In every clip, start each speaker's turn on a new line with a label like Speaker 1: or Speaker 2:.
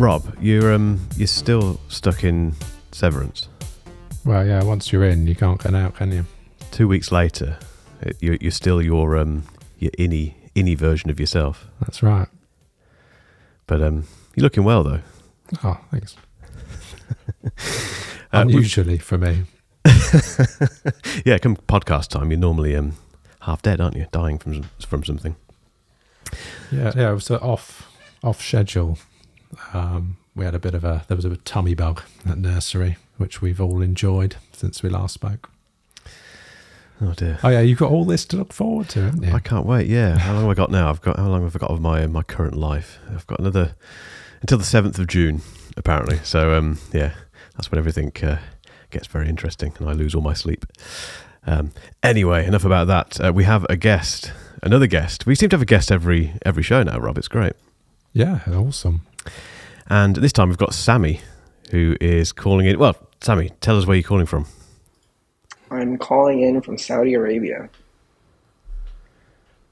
Speaker 1: Rob, you're um, you're still stuck in Severance.
Speaker 2: Well, yeah. Once you're in, you can't get out, can you?
Speaker 1: Two weeks later, it, you're, you're still your um, your innie innie version of yourself.
Speaker 2: That's right.
Speaker 1: But um, you're looking well though.
Speaker 2: Oh, thanks.
Speaker 1: Uh,
Speaker 2: Unusually for me.
Speaker 1: yeah, come podcast time, you're normally um, half dead, aren't you? Dying from from something.
Speaker 2: Yeah, yeah. It was off off schedule. Um, we had a bit of a there was a tummy bug at nursery, which we've all enjoyed since we last spoke.
Speaker 1: Oh dear.
Speaker 2: Oh yeah, you've got all this to look forward to, haven't you?
Speaker 1: I can't wait. Yeah, how long have I got now? I've got how long have I got of my my current life? I've got another until the seventh of June, apparently. So um, yeah, that's when everything uh, gets very interesting, and I lose all my sleep. Um, anyway, enough about that. Uh, we have a guest, another guest. We seem to have a guest every every show now, Rob. It's great.
Speaker 2: Yeah, awesome.
Speaker 1: And this time we've got Sammy, who is calling in. Well, Sammy, tell us where you're calling from.
Speaker 3: I'm calling in from Saudi Arabia.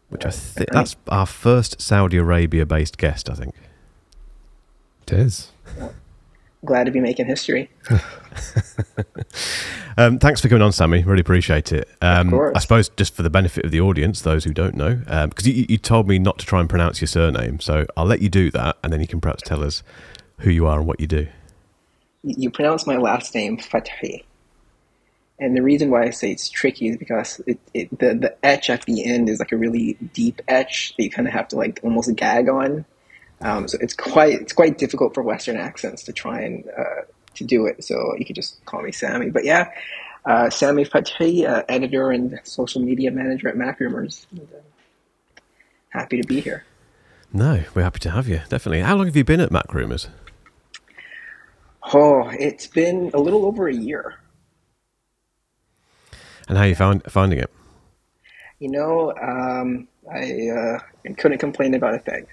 Speaker 1: Which I think that's our first Saudi Arabia-based guest. I think.
Speaker 2: It is.
Speaker 3: Glad to be making history.
Speaker 1: Um, thanks for coming on, Sammy. Really appreciate it. Um,
Speaker 3: course.
Speaker 1: I suppose just for the benefit of the audience, those who don't know, because you, you told me not to try and pronounce your surname, so I'll let you do that, and then you can perhaps tell us who you are and what you do.
Speaker 3: You pronounce my last name Fathi. And the reason why I say it's tricky is because it, it, the, the etch at the end is like a really deep etch that you kind of have to like almost gag on. Um, so it's quite it's quite difficult for Western accents to try and uh, to do it. So you could just call me Sammy. But yeah, uh, Sammy Fathi, uh, editor and social media manager at MacRumors. Happy to be here.
Speaker 1: No, we're happy to have you. Definitely. How long have you been at MacRumors?
Speaker 3: Oh, it's been a little over a year.
Speaker 1: And how are you found finding it?
Speaker 3: You know, um, I uh, couldn't complain about a thing.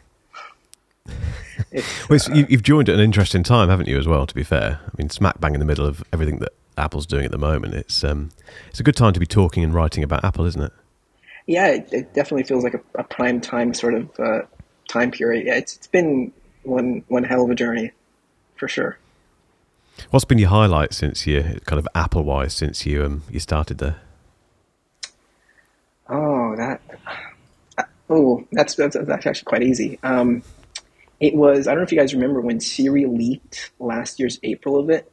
Speaker 1: Well, it's, you, you've joined at an interesting time, haven't you? As well, to be fair. I mean, smack bang in the middle of everything that Apple's doing at the moment. It's um, it's a good time to be talking and writing about Apple, isn't it?
Speaker 3: yeah, it, it definitely feels like a, a prime time sort of uh, time period. Yeah, it's, it's been one one hell of a journey, for sure.
Speaker 1: What's been your highlight since you kind of Apple wise since you um you started there?
Speaker 3: Oh, that. Oh, that's, that's that's actually quite easy. Um, it was. I don't know if you guys remember when Siri leaked last year's April event.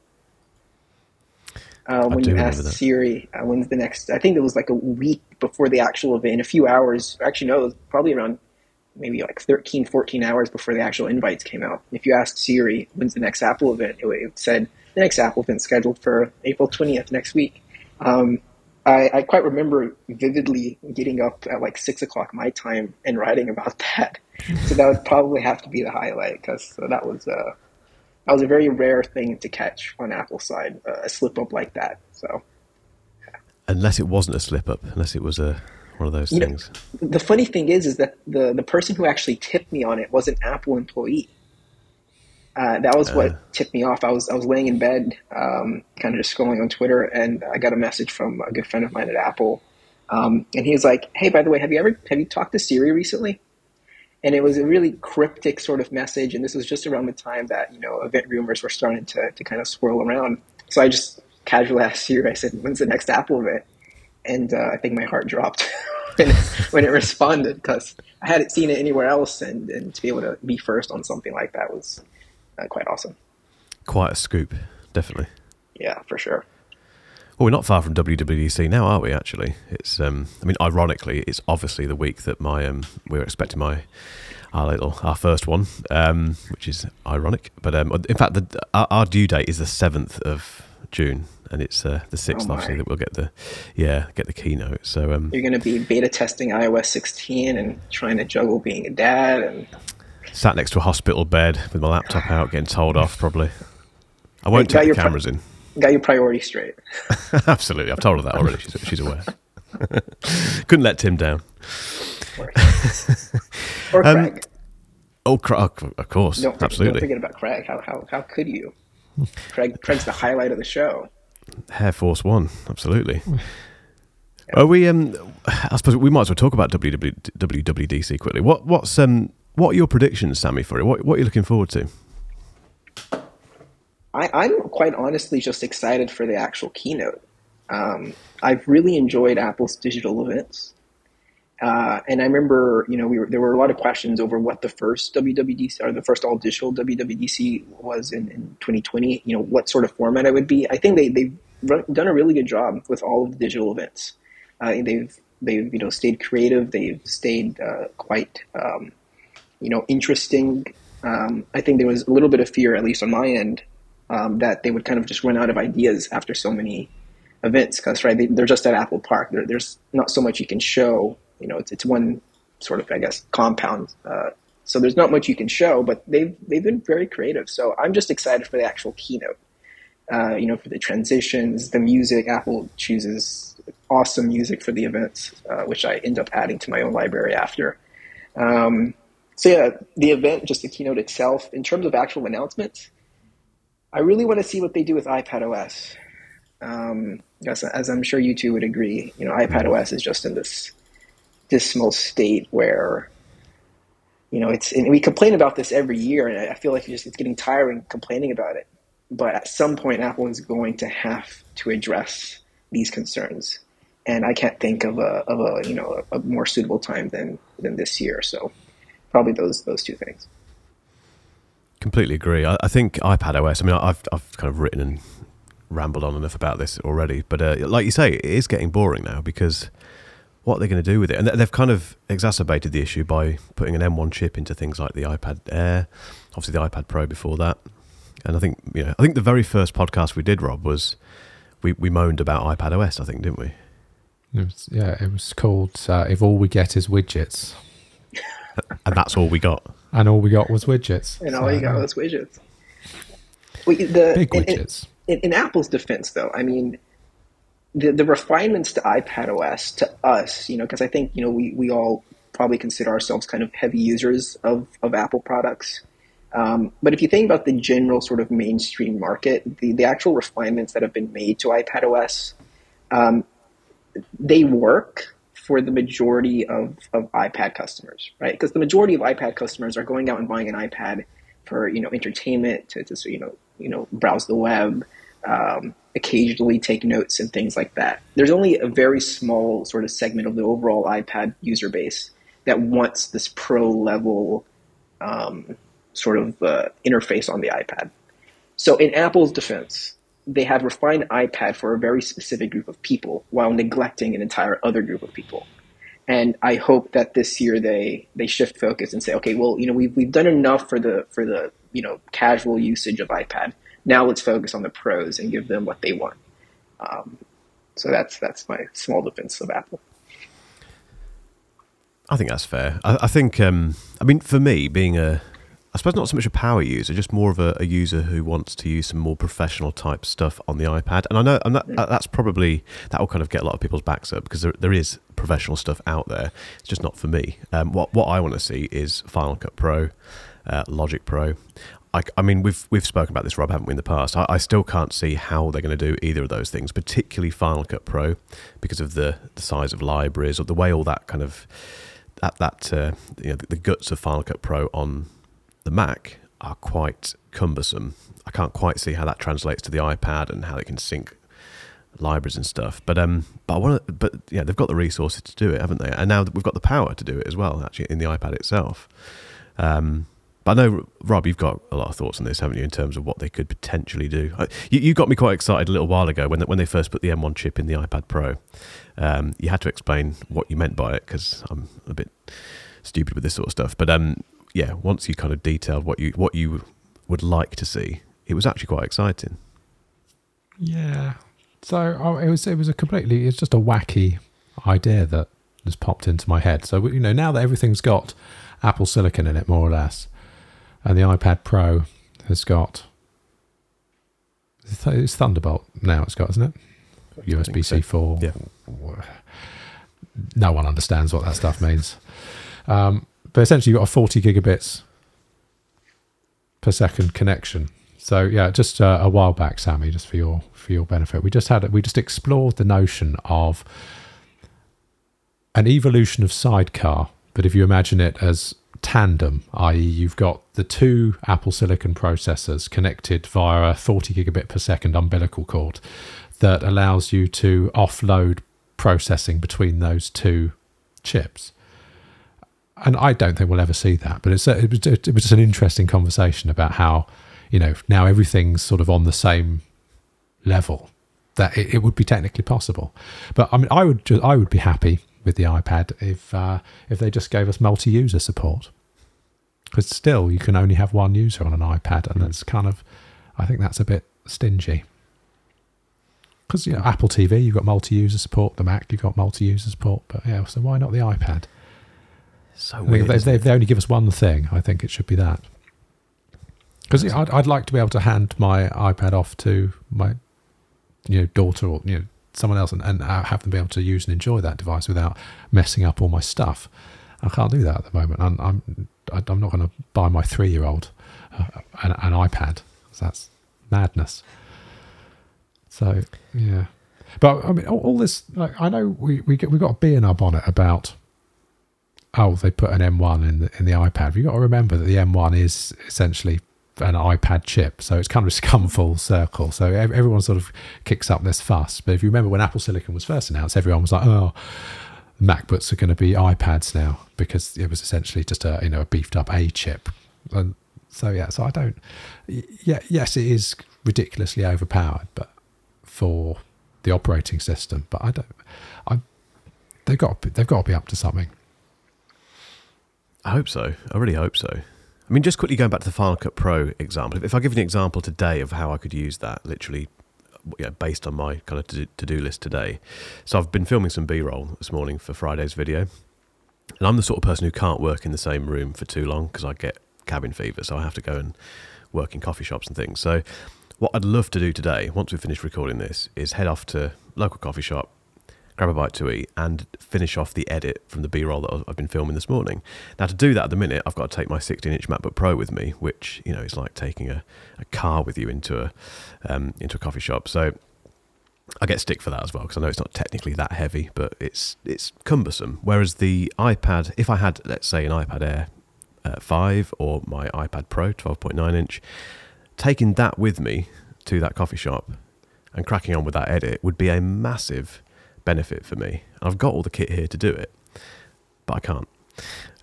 Speaker 3: Uh, when you asked. Siri, uh, when's the next? I think it was like a week before the actual event, a few hours. Actually, no, it was probably around maybe like 13, 14 hours before the actual invites came out. If you asked Siri, when's the next Apple event, it, it said the next Apple event scheduled for April 20th next week. Um, I, I quite remember vividly getting up at like six o'clock my time and writing about that. So that would probably have to be the highlight because that was uh, that was a very rare thing to catch on Apple's side, uh, a slip up like that. So
Speaker 1: Unless it wasn't a slip up, unless it was a one of those
Speaker 3: You know-
Speaker 1: things.
Speaker 3: the funny thing is, is that the the person who actually tipped me on it was an Apple employee. Uh, that was
Speaker 1: Uh.
Speaker 3: what tipped me off. I was I was laying in bed, um, kind of just scrolling on Twitter, and I got a message from a good friend of mine at Apple, um, and he was like, "Hey, by the way, have you ever have you talked to Siri recently?" And it was a really cryptic sort of message, and this was just around the time that you know event rumors were starting to to kind of swirl around. So I just casually asked Siri. I said, "When's the next Apple event?" and uh, I think my heart dropped when, when it responded because I hadn't seen it anywhere else, and, and to be able to be first on something like that was uh, quite awesome.
Speaker 1: Quite a scoop, definitely.
Speaker 3: Yeah, for sure.
Speaker 1: Well, we're not far from WWDC now, are we? Actually, it's. Um, I mean, ironically, it's obviously the week that my um, we were expecting my our little our first one, um, which is ironic. But um, in fact, the, our, our due date is the seventh of June, and it's uh, the sixth,
Speaker 3: Oh,
Speaker 1: obviously, that we'll get the yeah get the keynote. So um,
Speaker 3: You're going to be beta testing iOS 16 and trying to juggle being a dad, and
Speaker 1: sat next to a hospital bed with my laptop out, getting told off. Probably, I won't take the cameras in.
Speaker 3: Got your priorities straight.
Speaker 1: Absolutely, I've told her that already. She's, she's aware. Couldn't let Tim down.
Speaker 3: Or,
Speaker 1: Um,
Speaker 3: Craig.
Speaker 1: Oh, cra- of course,
Speaker 3: Don't,
Speaker 1: absolutely.
Speaker 3: don't forget about Craig. How, how, how could you? Craig, Craig's the highlight of the show.
Speaker 1: Air Force One, absolutely. Are we? Um, I suppose we might as well talk about WW, WWDC quickly. What what's um what are your predictions, Sammy? For it, what what are you looking forward to?
Speaker 3: I, I'm quite honestly just excited for the actual keynote. Um, I've really enjoyed Apple's digital events. Uh, and I remember, you know, we were, there were a lot of questions over what the first WWDC or the first all digital WWDC was in, in 2020. You know, what sort of format it would be. I think they they've done a really good job with all of the digital events. Uh, they've they've you know stayed creative. They've stayed uh, quite um, you know interesting. Um, I think there was a little bit of fear, at least on my end, um, that they would kind of just run out of ideas after so many events. Because right, they, are just at Apple Park. There, there's not so much you can show you know, it's, it's one sort of, I guess, compound. Uh, so there's not much you can show, but they've they've been very creative. So I'm just excited for the actual keynote. Uh, you know, for the transitions, the music. Apple chooses awesome music for the events, uh, which I end up adding to my own library after. Um, so yeah, the event, just the keynote itself. In terms of actual announcements, I really want to see what they do with iPad OS. Um, as, as I'm sure you two would agree, you know, iPad OS is just in this dismal state where you know it's and we complain about this every year and i feel like it's, just, it's getting tiring complaining about it. But at some point apple is going to have to address these concerns. And i can't think of a, of a you know a, a more suitable time than than this year. So probably those those two things
Speaker 1: completely agree i, I think ipad os i mean i've, I've kind of written and rambled on enough about this already but uh, like you say it is getting boring now because what they're going to do with it. And they've kind of exacerbated the issue by putting an M1 chip into things like the iPad Air, obviously the iPad Pro before that. And I think, you know, I think the very first podcast we did, Rob, was we, we moaned about iPad OS, I think, didn't we?
Speaker 2: It was, yeah, it was called uh, If All We Get Is Widgets.
Speaker 1: and that's all we got.
Speaker 2: And all we got was widgets.
Speaker 3: And all so, you got was widgets. Well, the,
Speaker 2: Big widgets.
Speaker 3: In, in, in Apple's defense, though, I mean, the, the refinements to iPad OS to us, you know, because I think you know we, we all probably consider ourselves kind of heavy users of, of Apple products. Um, but if you think about the general sort of mainstream market, the, the actual refinements that have been made to iPad OS, um, they work for the majority of, of iPad customers, right? Because the majority of iPad customers are going out and buying an iPad for you know entertainment, to, to you know you know browse the web, um, occasionally take notes and things like that. There's only a very small sort of segment of the overall iPad user base that wants this pro level um, sort of uh, interface on the iPad. So, in Apple's defense, they have refined iPad for a very specific group of people while neglecting an entire other group of people. And I hope that this year they they shift focus and say, okay, well, you know, we've we've done enough for the for the you know casual usage of iPad now let's focus on the pros and give them what they want. Um, so that's that's my small defense of Apple.
Speaker 1: I think that's fair. I, I think, um, I mean, for me, being a, I suppose not so much a power user, just more of a, a, user who wants to use some more professional type stuff on the iPad. And I know, and that, that's probably that will kind of get a lot of people's backs up because there, there is professional stuff out there. It's just not for me. Um, what what I want to see is Final Cut Pro, uh, Logic Pro. I, I, mean, we've we've spoken about this, Rob, haven't we, in the past? I, I still can't see how they're going to do either of those things, particularly Final Cut Pro, because of the, the size of libraries or the way all that kind of that that uh, you know the, the guts of Final Cut Pro on the Mac are quite cumbersome. I can't quite see how that translates to the iPad and how they can sync libraries and stuff. But um, but I want but yeah, they've got the resources to do it, haven't they? And now that we've got the power to do it as well, actually, in the iPad itself. Um, but I know, Rob, you've got a lot of thoughts on this, haven't you, in terms of what they could potentially do? You, you got me quite excited a little while ago when, when they first put the M1 chip in the iPad Pro. Um, you had to explain what you meant by it because I'm a bit stupid with this sort of stuff. But um, yeah, once you kind of detailed what you what you would like to see, it was actually quite exciting.
Speaker 2: Yeah. So oh, it was it was a completely it's just a wacky idea that just popped into my head. So you know now that everything's got Apple Silicon in it, more or less and the iPad Pro has got it's Thunderbolt now. It's got, isn't it? USB C four.
Speaker 1: Yeah.
Speaker 2: No one understands what that stuff means. Um, but essentially, you've got a 40 gigabits per second connection. So yeah, just uh, a while back, Sammy, just for your for your benefit, we just had we just explored the notion of an evolution of sidecar. But if you imagine it as tandem, i.e., you've got the two Apple Silicon processors connected via a 40 gigabit per second umbilical cord that allows you to offload processing between those two chips. And I don't think we'll ever see that, but it's a, it, was, it was just an interesting conversation about how, you know, now everything's sort of on the same level that it, it would be technically possible. But I mean, I would just, I would be happy with the iPad if uh, if they just gave us multi-user support. Because still, you can only have one user on an iPad, and that's kind of, I think that's a bit stingy. Because you know, Apple TV, you've got multi-user support. The Mac, you've got multi-user support. But yeah, so why not the iPad?
Speaker 1: So weird.
Speaker 2: If they, if they only give us one thing, I think it should be that. Because I'd, I'd like to be able to hand my iPad off to my you know daughter or you know someone else and, and have them be able to use and enjoy that device without messing up all my stuff. I can't do that at the moment. I'm I'm, I'm not going to buy my three year old uh, an, an iPad. That's madness. So yeah, but I mean, all, all this. Like, I know we we get, we got a bee in our bonnet about. Oh, they put an M1 in the in the iPad. You've got to remember that the M1 is essentially an iPad chip. So it's kind of come full circle. So everyone sort of kicks up this fuss. But if you remember when Apple Silicon was first announced, everyone was like, oh, MacBooks are going to be iPads now because it was essentially just a you know a beefed up A chip. And so yeah, so I don't. Yeah, yes, it is ridiculously overpowered, but for the operating system. But I don't. I they've got they've got to be up to something.
Speaker 1: I hope so. I really hope so. I mean, just quickly going back to the Final Cut Pro example, if I give you an example today of how I could use that, literally, yeah, based on my kind of to do list today. So I've been filming some B roll this morning for Friday's video, and I'm the sort of person who can't work in the same room for too long because I get cabin fever, so I have to go and work in coffee shops and things. So what I'd love to do today, once we finish recording this, is head off to local coffee shop, grab a bite to eat, and finish off the edit from the B roll that I've been filming this morning. Now, to do that at the minute, I've got to take my 16 inch MacBook Pro with me, which you know is like taking a, a car with you into a um, into a coffee shop. So I get stick for that as well because I know it's not technically that heavy, but it's it's cumbersome. Whereas the iPad, if I had let's say an iPad Air uh, 5 or my iPad Pro 12.9 inch, taking that with me to that coffee shop and cracking on with that edit would be a massive benefit for me. I've got all the kit here to do it, but I can't.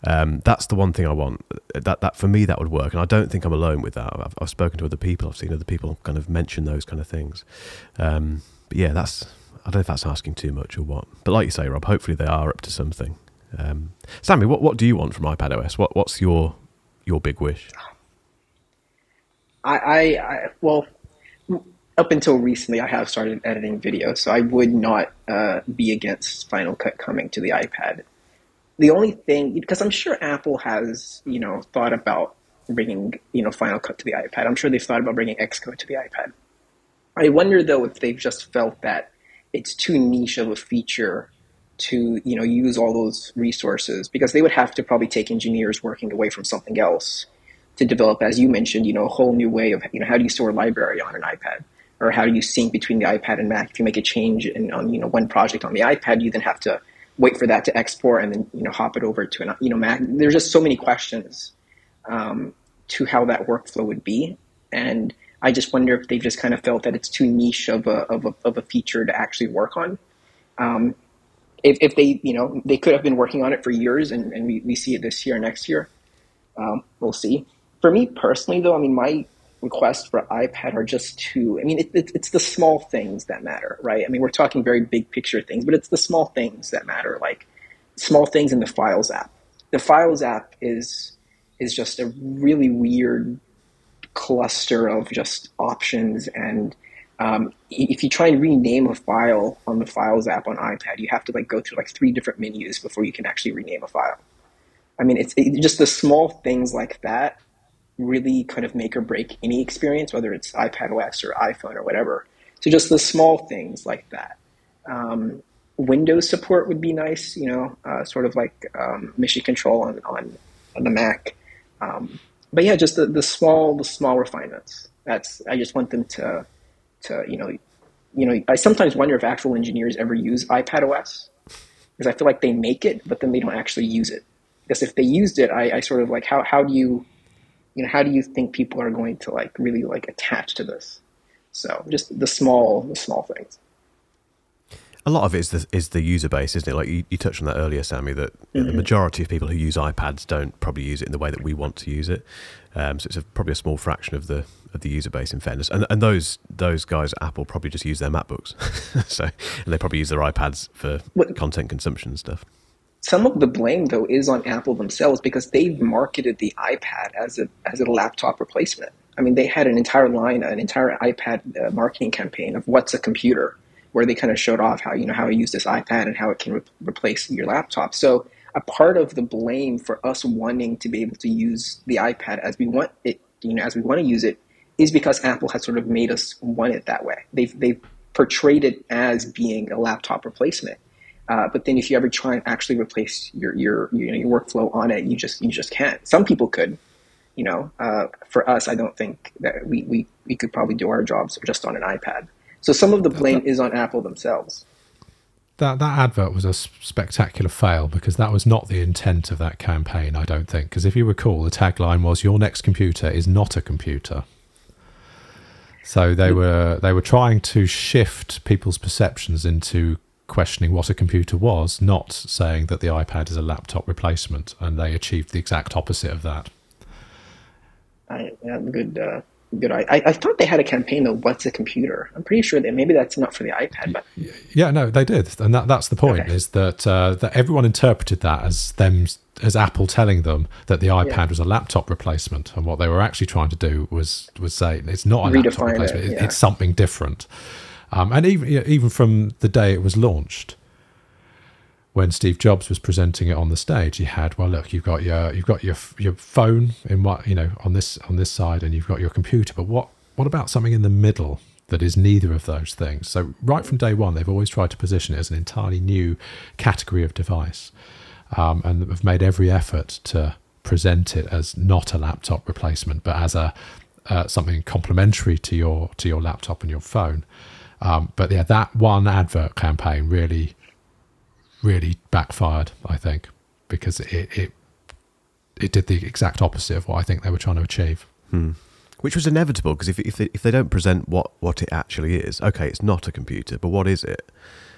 Speaker 1: Um, that's the one thing I want. That that for me that would work, and I don't think I'm alone with that. I've, I've spoken to other people. I've seen other people kind of mention those kind of things. Um, but yeah, that's I don't know if that's asking too much or what. But like you say, Rob, hopefully they are up to something. Um, Sammy, what what do you want from iPad OS? What what's your your big wish?
Speaker 3: I, I, I well, up until recently, I have started editing video, so I would not uh, be against Final Cut coming to the iPad. The only thing, because I'm sure Apple has, you know, thought about bringing, you know, Final Cut to the iPad. I'm sure they've thought about bringing Xcode to the iPad. I wonder though if they've just felt that it's too niche of a feature to, you know, use all those resources because they would have to probably take engineers working away from something else to develop, as you mentioned, you know, a whole new way of, you know, how do you store a library on an iPad? Or how do you sync between the iPad and Mac? If you make a change in on you know one project on the iPad, you then have to wait for that to export and then you know hop it over to an you know Mac. There's just so many questions um, to how that workflow would be, and I just wonder if they've just kind of felt that it's too niche of a of a, of a feature to actually work on. Um, if, if they you know they could have been working on it for years and, and we, we see it this year next year, um, we'll see. For me personally, though, I mean my requests for iPad are just too. I mean, it, it, it's the small things that matter, right? I mean, we're talking very big picture things, but it's the small things that matter, like small things in the Files app. The Files app is is just a really weird cluster of just options and um, if you try and rename a file on the Files app on iPad, you have to like go through like three different menus before you can actually rename a file. I mean, it's it, just the small things like that really kind of make or break any experience, whether it's iPad OS or iPhone or whatever. So just the small things like that. Um, Windows support would be nice, you know, uh, sort of like um, mission control on, on, on the Mac. Um, but yeah, just the, the small the small refinements. That's I just want them to to you know you know I sometimes wonder if actual engineers ever use iPad OS because I feel like they make it, but then they don't actually use it because if they used it, I, I sort of like how how do you you know how do you think people are going to like really like attach to this? So just the small the small things.
Speaker 1: A lot of it is the, is the user base, isn't it? Like you, you touched on that earlier, Sammy, that know, the majority of people who use iPads don't probably use it in the way that we want to use it. Um, so it's a, probably a small fraction of the of the user base, in fairness. And and those those guys at Apple probably just use their MacBooks, so and they probably use their iPads for
Speaker 3: What-
Speaker 1: content consumption and stuff.
Speaker 3: Some of the blame though is on Apple themselves because they've marketed the iPad as a as a laptop replacement. I mean, they had an entire line, an entire iPad uh, marketing campaign of what's a computer, where they kind of showed off how you know how you use this iPad and how it can re- replace your laptop. So a part of the blame for us wanting to be able to use the iPad as we want it, you know, as we want to use it, is because Apple has sort of made us want it that way. They've they've portrayed it as being a laptop replacement. Uh, but then if you ever try and actually replace your your you know, your workflow on it, you just you just can't. Some people could, you know. Uh, for us, I don't think that we, we we could probably do our jobs just on an iPad. So some of the blame is on Apple themselves.
Speaker 2: That that advert was a spectacular fail because that was not the intent of that campaign. I don't think because if you recall, the tagline was "Your next computer is not a computer." So they were they were trying to shift people's perceptions into questioning what a computer was, not saying that the iPad is a laptop replacement, and they achieved the exact opposite of that.
Speaker 3: I yeah, good uh, good. I, I thought they had a campaign of what's a computer. I'm pretty sure that maybe that's not for the iPad, but
Speaker 2: Yeah, no, they did, and that, that's the point.
Speaker 3: Okay.
Speaker 2: Is that uh, that everyone interpreted that as them as Apple telling them that the iPad
Speaker 3: Yeah.
Speaker 2: was a laptop replacement, and what they were actually trying to do was was say it's not a laptop
Speaker 3: Redefine it,
Speaker 2: replacement; it,
Speaker 3: yeah.
Speaker 2: it's something different. Um, and even you know, even from the day it was launched, when Steve Jobs was presenting it on the stage, he had well, look, you've got your you've got your your phone in what you know on this on this side, and you've got your computer. But what what about something in the middle that is neither of those things? So right from day one, they've always tried to position it as an entirely new category of device, um, and have made every effort to present it as not a laptop replacement, but as a uh, something complementary to your to your laptop and your phone. Um, but yeah, that one advert campaign really really backfired, I think, because it, it it did the exact opposite of what I think they were trying to achieve.
Speaker 1: Which was inevitable because if if they, if they don't present what, what it actually is, okay, it's not a computer, but what is it?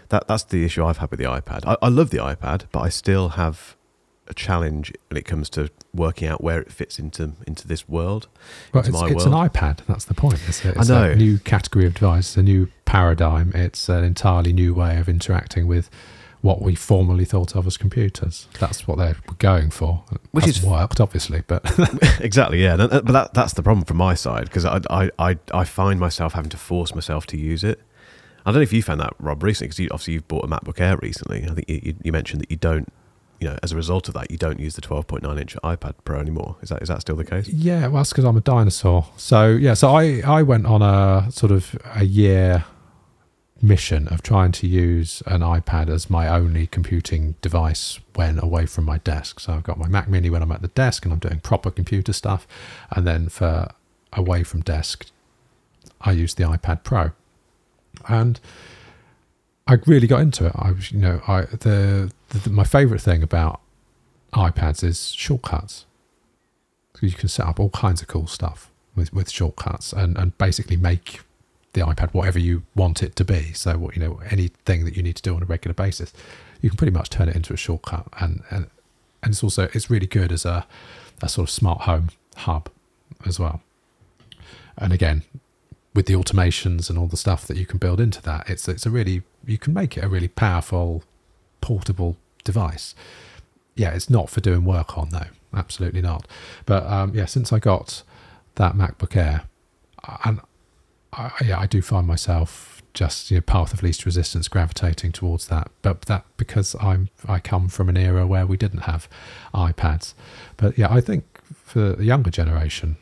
Speaker 1: That that's the issue I've had with the iPad. I, I love the iPad, but I still have a challenge when it comes to working out where it fits into into this world,
Speaker 2: But
Speaker 1: into
Speaker 2: it's, it's
Speaker 1: world.
Speaker 2: an iPad. That's the point. It's, a, it's
Speaker 1: know.
Speaker 2: a new category of device, a new paradigm. It's an entirely new way of interacting with what we formerly thought of as computers. That's what they were going for.
Speaker 1: Which is-
Speaker 2: worked, obviously, but
Speaker 1: exactly, yeah. But that that's the problem from my side because I, I I I find myself having to force myself to use it. I don't know if you found that, Rob, recently because you, obviously you've bought a MacBook Air recently. I think you, you mentioned that you don't, you know, as a result of that, you don't use the 12.9 inch iPad Pro anymore. Is that is that still the case?
Speaker 2: Yeah, well, that's because I'm a dinosaur. So yeah, so I I went on a sort of a year mission of trying to use an iPad as my only computing device when away from my desk. So I've got my Mac Mini when I'm at the desk and I'm doing proper computer stuff, and then for away from desk, I use the iPad Pro, and I really got into it. I was, you know, I the, the my favorite thing about iPads is shortcuts. So you can set up all kinds of cool stuff with, with shortcuts and, and basically make the iPad whatever you want it to be. So what you know, anything that you need to do on a regular basis, you can pretty much turn it into a shortcut. And and, and it's also it's really good as a, a sort of smart home hub as well. And again, with the automations and all the stuff that you can build into that, it's it's a really you can make it a really powerful portable device. Yeah, it's not for doing work on though, absolutely not. But um, yeah, since I got that MacBook Air, and I, yeah, I do find myself just you know, path of least resistance gravitating towards that. But that because I'm I come from an era where we didn't have iPads. But yeah, I think for the younger generation,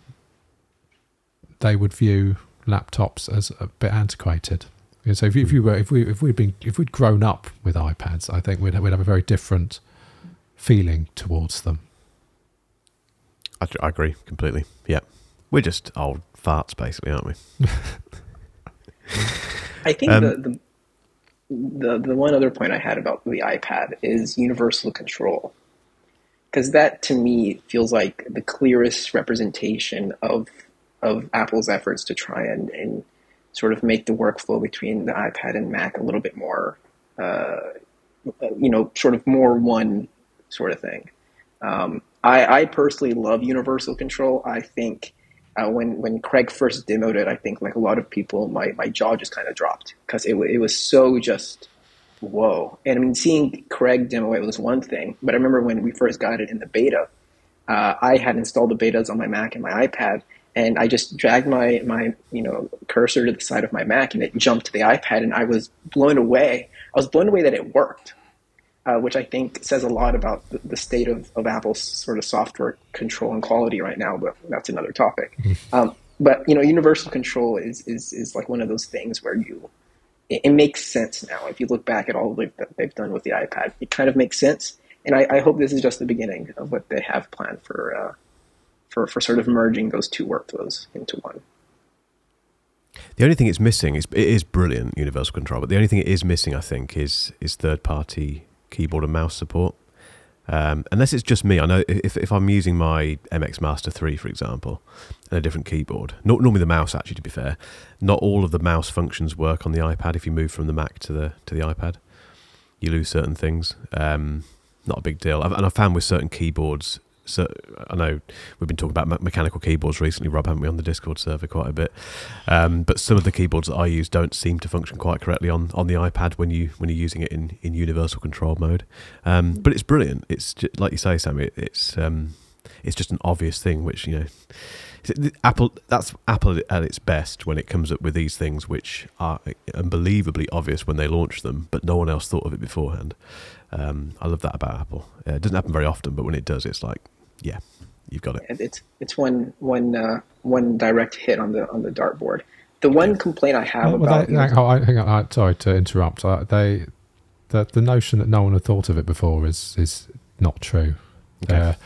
Speaker 2: they would view laptops as a bit antiquated. Yeah, So if you, if you were if we if we'd been if we'd grown up with iPads, I think we'd we'd have a very different feeling towards them.
Speaker 1: I, I agree completely. Yeah, we're just old farts, basically, aren't we?
Speaker 3: I think
Speaker 1: Um,
Speaker 3: the, the the the one other point I had about the iPad is universal control. because that to me feels like the clearest representation of of Apple's efforts to try and, and sort of make the workflow between the iPad and Mac a little bit more, uh, you know, sort of more one sort of thing. Um, I, I, personally love universal control. I think uh, when when Craig first demoed it, I think like a lot of people, my, my jaw just kind of dropped because it, it was so just whoa. And I mean, seeing Craig demo it was one thing, but I remember when we first got it in the beta, uh, I had installed the betas on my Mac and my iPad, and I just dragged my my you know cursor to the side of my Mac, and it jumped to the iPad, and I was blown away. I was blown away that it worked, uh, which I think says a lot about the, the, state of, of Apple's sort of software control and quality right now. But that's another topic. Mm-hmm. Um, but you know, universal control is is is like one of those things where you it, it makes sense now. If you look back at all that they've done with the iPad, it kind of makes sense. And I, I hope this is just the beginning of what they have planned for uh, for for sort of merging those two workflows into one.
Speaker 1: The only thing it's missing is it is brilliant universal control, but the only thing it is missing, I think, is is third party keyboard and mouse support. Um, unless it's just me, I know if, if I'm using my MX Master 3, for example, and a different keyboard, not, normally the mouse, actually, to be fair, not all of the mouse functions work on the iPad. If you move from the Mac to the to the iPad, you lose certain things. Um, not a big deal. And I found with certain keyboards, so I know we've been talking about mechanical keyboards recently, Rob, haven't we, on the Discord server quite a bit? Um, but some of the keyboards that I use don't seem to function quite correctly on, on the iPad when you when you're using it in, in universal control mode. Um, but it's brilliant. It's just, like you say, Sam. It, it's um, it's just an obvious thing, which you know. Apple that's Apple at its best when it comes up with these things which are unbelievably obvious when they launch them, but no one else thought of it beforehand. Um, I love that about Apple. Uh, it doesn't happen very often, but when it does, it's like yeah, you've got it.
Speaker 3: It's it's one one uh, one direct hit on the on the dartboard. The one complaint I have well, about
Speaker 2: they, hang on, hang on, sorry to interrupt. Uh, they the the notion that no one had thought of it before is is not true. Okay. There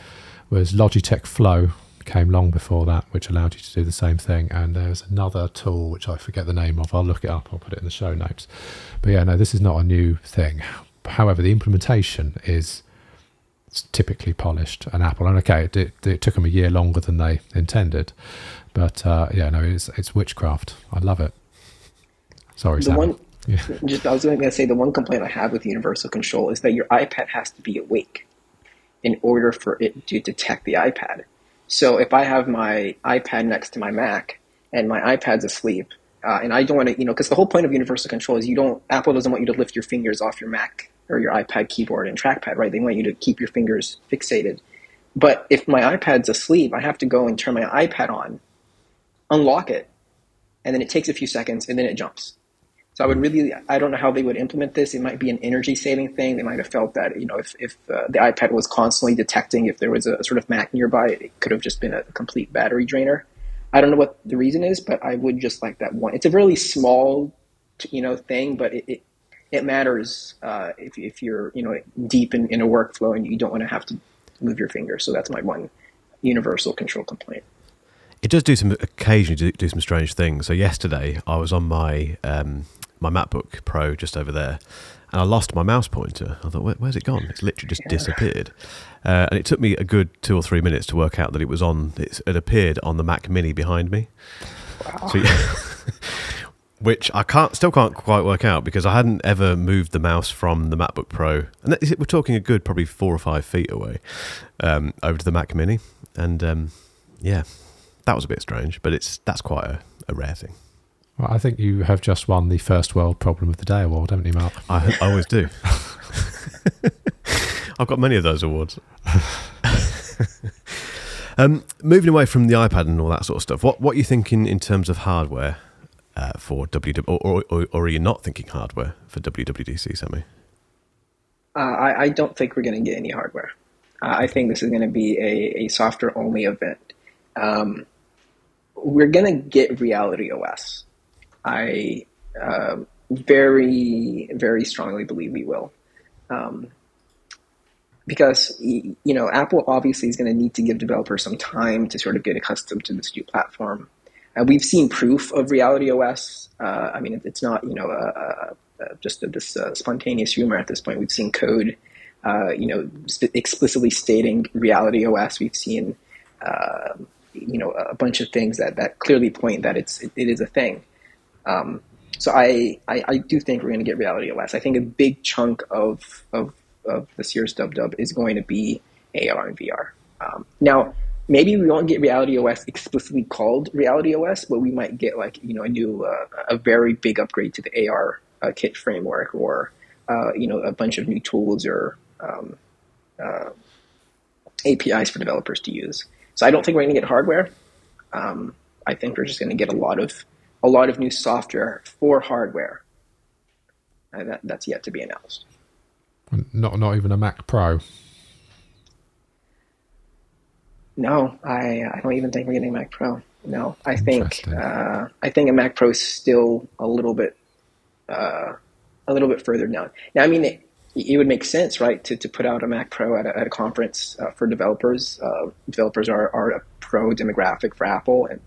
Speaker 2: was Logitech Flow came long before that, which allowed you to do the same thing. And there's another tool which I forget the name of. I'll look it up. I'll put it in the show notes. But yeah, no, this is not a new thing. However, the implementation is typically polished an apple. And okay, it, it, it, took them a year longer than they intended, but uh, yeah, no, it's it's witchcraft. I love it. Sorry, the Sam. One,
Speaker 3: yeah. Just I was going to say the one complaint I have with universal control is that your iPad has to be awake in order for it to detect the iPad. So if I have my iPad next to my Mac and my iPad's asleep, uh, and I don't want to, you know, because the whole point of universal control is you don't, Apple doesn't want you to lift your fingers off your Mac or your iPad keyboard and trackpad, right? They want you to keep your fingers fixated. But if my iPad's asleep, I have to go and turn my iPad on, unlock it, and then it takes a few seconds and then it jumps. So I would really, I don't know how they would implement this. It might be an energy saving thing. They might have felt that, you know, if, if uh, the iPad was constantly detecting if there was a sort of Mac nearby, it could have just been a complete battery drainer. I don't know what the reason is, but I would just like that one. It's a really small, you know, thing, but it, it it matters uh, if, if you're you know deep in, in a workflow and you don't want to have to move your finger. So that's my one universal control complaint.
Speaker 1: It does do some occasionally do, do some strange things. So yesterday I was on my um, my MacBook Pro just over there, and I lost my mouse pointer. I thought, Where, where's it gone? It's literally just yeah. disappeared. Uh, and it took me a good two or three minutes to work out that it was on. it appeared on the Mac Mini behind me. Wow. So, which I can't still can't quite work out because I hadn't ever moved the mouse from the MacBook Pro, and that is, we're talking a good probably four or five feet away um, over to the Mac Mini, and um, yeah, that was a bit strange, but it's that's quite a, a rare thing.
Speaker 2: Well, I think you have just won the first world problem of the day award, haven't you, Mark?
Speaker 1: I, I always do. I've got many of those awards. um, moving away from the iPad and all that sort of stuff, what what are you thinking in terms of hardware? Uh, for WW, or, or, or, are you not thinking hardware for WWDC, Sammy?
Speaker 3: Uh, I, I, don't think we're going to get any hardware. Uh, I think this is going to be a, a software only event. Um, we're going to get Reality OS. I um, very, very strongly believe we will. Um, because you know Apple obviously is going to need to give developers some time to sort of get accustomed to this new platform. Uh, we've seen proof of Reality OS. Uh, I mean, it's not you know just a, this uh, spontaneous rumor at this point. We've seen code uh, you know, sp- explicitly stating Reality OS. We've seen, uh, you know, a bunch of things that, that clearly point that it's it, it is a thing. Um, so I, I, I do think we're going to get Reality OS. I think a big chunk of of, of this year's Dub Dub is going to be AR and VR. Um, now, maybe we won't get Reality OS explicitly called Reality OS, but we might get like you know a new uh, a very big upgrade to the AR uh, kit framework, or uh, you know a bunch of new tools or um, uh, APIs for developers to use. So I don't think we're going to get hardware. Um, I think we're just going to get a lot of a lot of new software for hardware. And that, that's yet to be announced.
Speaker 2: Not not even a Mac Pro.
Speaker 3: No, I I don't even think we're getting a Mac Pro. No, I think uh, I think a Mac Pro is still a little bit uh, a little bit further down. Now, I mean, it, it would make sense, right, to, to put out a Mac Pro at a, at a conference uh, for developers. Uh, developers are, are a pro demographic for Apple, and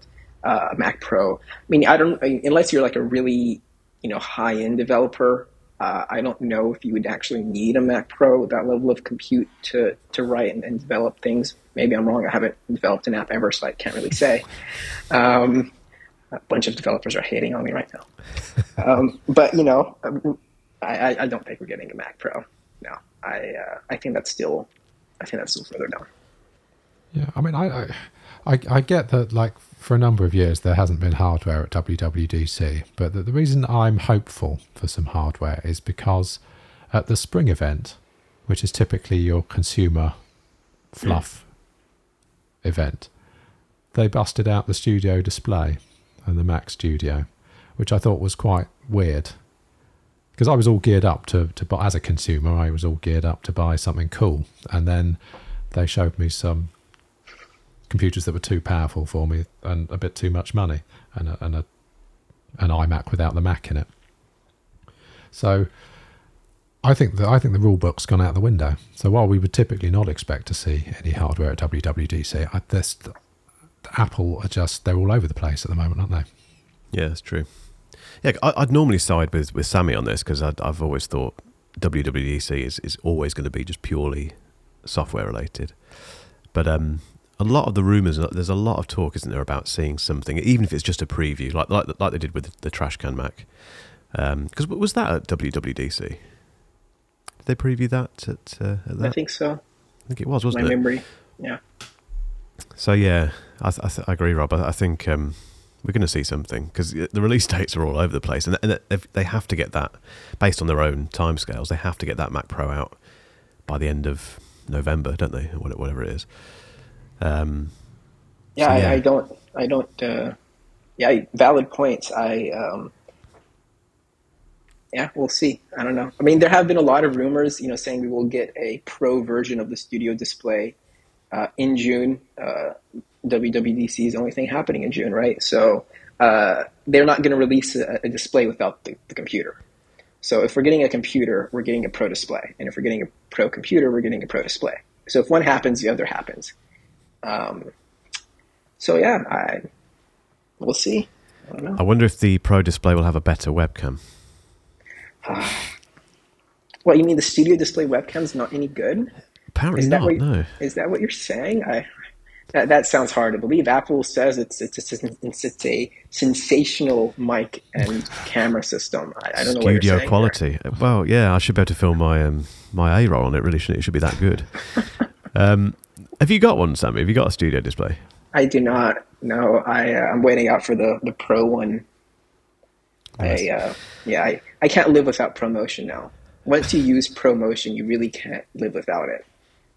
Speaker 3: uh, a Mac Pro. I mean, I don't I mean, unless you're like a really you know high end developer. Uh, I don't know if you would actually need a Mac Pro with that level of compute to, to write and, and develop things. Maybe I'm wrong. I haven't developed an app ever, so I can't really say. Um, a bunch of developers are hating on me right now. um, but you know, I, I, don't think we're getting a Mac Pro. No, I uh, I think that's still I think that's still further down.
Speaker 2: Yeah, I mean, I, I I get that like for a number of years there hasn't been hardware at WWDC, but the, the reason I'm hopeful for some hardware is because at the spring event, which is typically your consumer fluff mm. event, they busted out the studio display and the Mac Studio, which I thought was quite weird. Because I was all geared up to, to buy, as a consumer, I was all geared up to buy something cool. And then they showed me some computers that were too powerful for me and a bit too much money and a, and a, an iMac without the Mac in it. So I think that I think the rule book's gone out the window. So while we would typically not expect to see any hardware at WWDC, I, this Apple are just they're all over the place at the moment, aren't they?
Speaker 1: Yeah, that's true. Yeah, I, would normally side with, with Sammy on this because I've always thought WWDC is, is always going to be just purely software related. But um, a lot of the rumors, there's a lot of talk, isn't there, about seeing something, even if it's just a preview, like like, like they did with the, the Trash Can Mac. Because um, was that at WWDC? Did they preview that at, uh, at that? I
Speaker 3: think so.
Speaker 1: I think it was, wasn't
Speaker 3: My
Speaker 1: it?
Speaker 3: My memory, yeah.
Speaker 1: So yeah, I, th- I, th- I agree, Rob. I, I think um, we're going to see something because the release dates are all over the place, and, and they have to get that based on their own timescales. They have to get that Mac Pro out by the end of November, don't they? Whatever it is. Um,
Speaker 3: yeah, so, yeah. I, I, don't. I don't. Uh, yeah, valid points. I. Um, yeah, we'll see. I don't know. I mean, there have been a lot of rumors, you know, saying we will get a pro version of the studio display uh, in June. Uh, WWDC is the only thing happening in June, right? So uh, they're not going to release a, a, display without the, the, computer. So if we're getting a computer, we're getting a pro display, and if we're getting a pro computer, we're getting a pro display. So if one happens, the other happens. Um, so yeah, I we'll see.
Speaker 1: I, I, wonder if the Pro display will have a better webcam.
Speaker 3: what you mean? The studio display webcam's not any good?
Speaker 1: Apparently is not.
Speaker 3: What,
Speaker 1: no.
Speaker 3: Is that what you're saying? I that, that sounds hard to believe. Apple says it's it's it's, it's, it's a sensational mic and camera system. I, I don't know
Speaker 1: Studio quality. There. Well, yeah, I should be able to film my um, my A roll on it. Really, should it should be that good. um, have you got one, Sammy? Have you got a studio display?
Speaker 3: I do not. No, I uh, I'm waiting out for the the Pro one. Nice. I uh, yeah, I, I can't live without ProMotion now. Once you use ProMotion, you really can't live without it.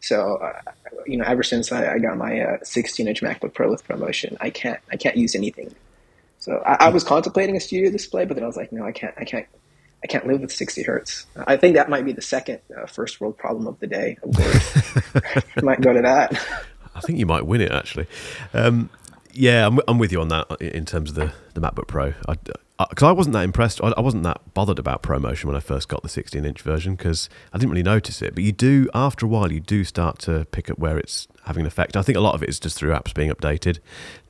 Speaker 3: So, uh, you know, ever since I, I got my uh, 16 inch MacBook Pro with ProMotion, I can't I can't use anything. So I, I, was contemplating a studio display, but then I was like, no, I can't I can't I can't live with 60 hertz. I think that might be the second uh, first world problem of the day. might go to that.
Speaker 1: I think you might win it actually. Um, yeah, I'm, I'm with you on that in terms of the, the MacBook Pro. I, because I wasn't that impressed. I wasn't that bothered about ProMotion when I first got the 16 inch version because I didn't really notice it. But you do, after a while, you do start to pick up where it's having an effect. I think a lot of it is just through apps being updated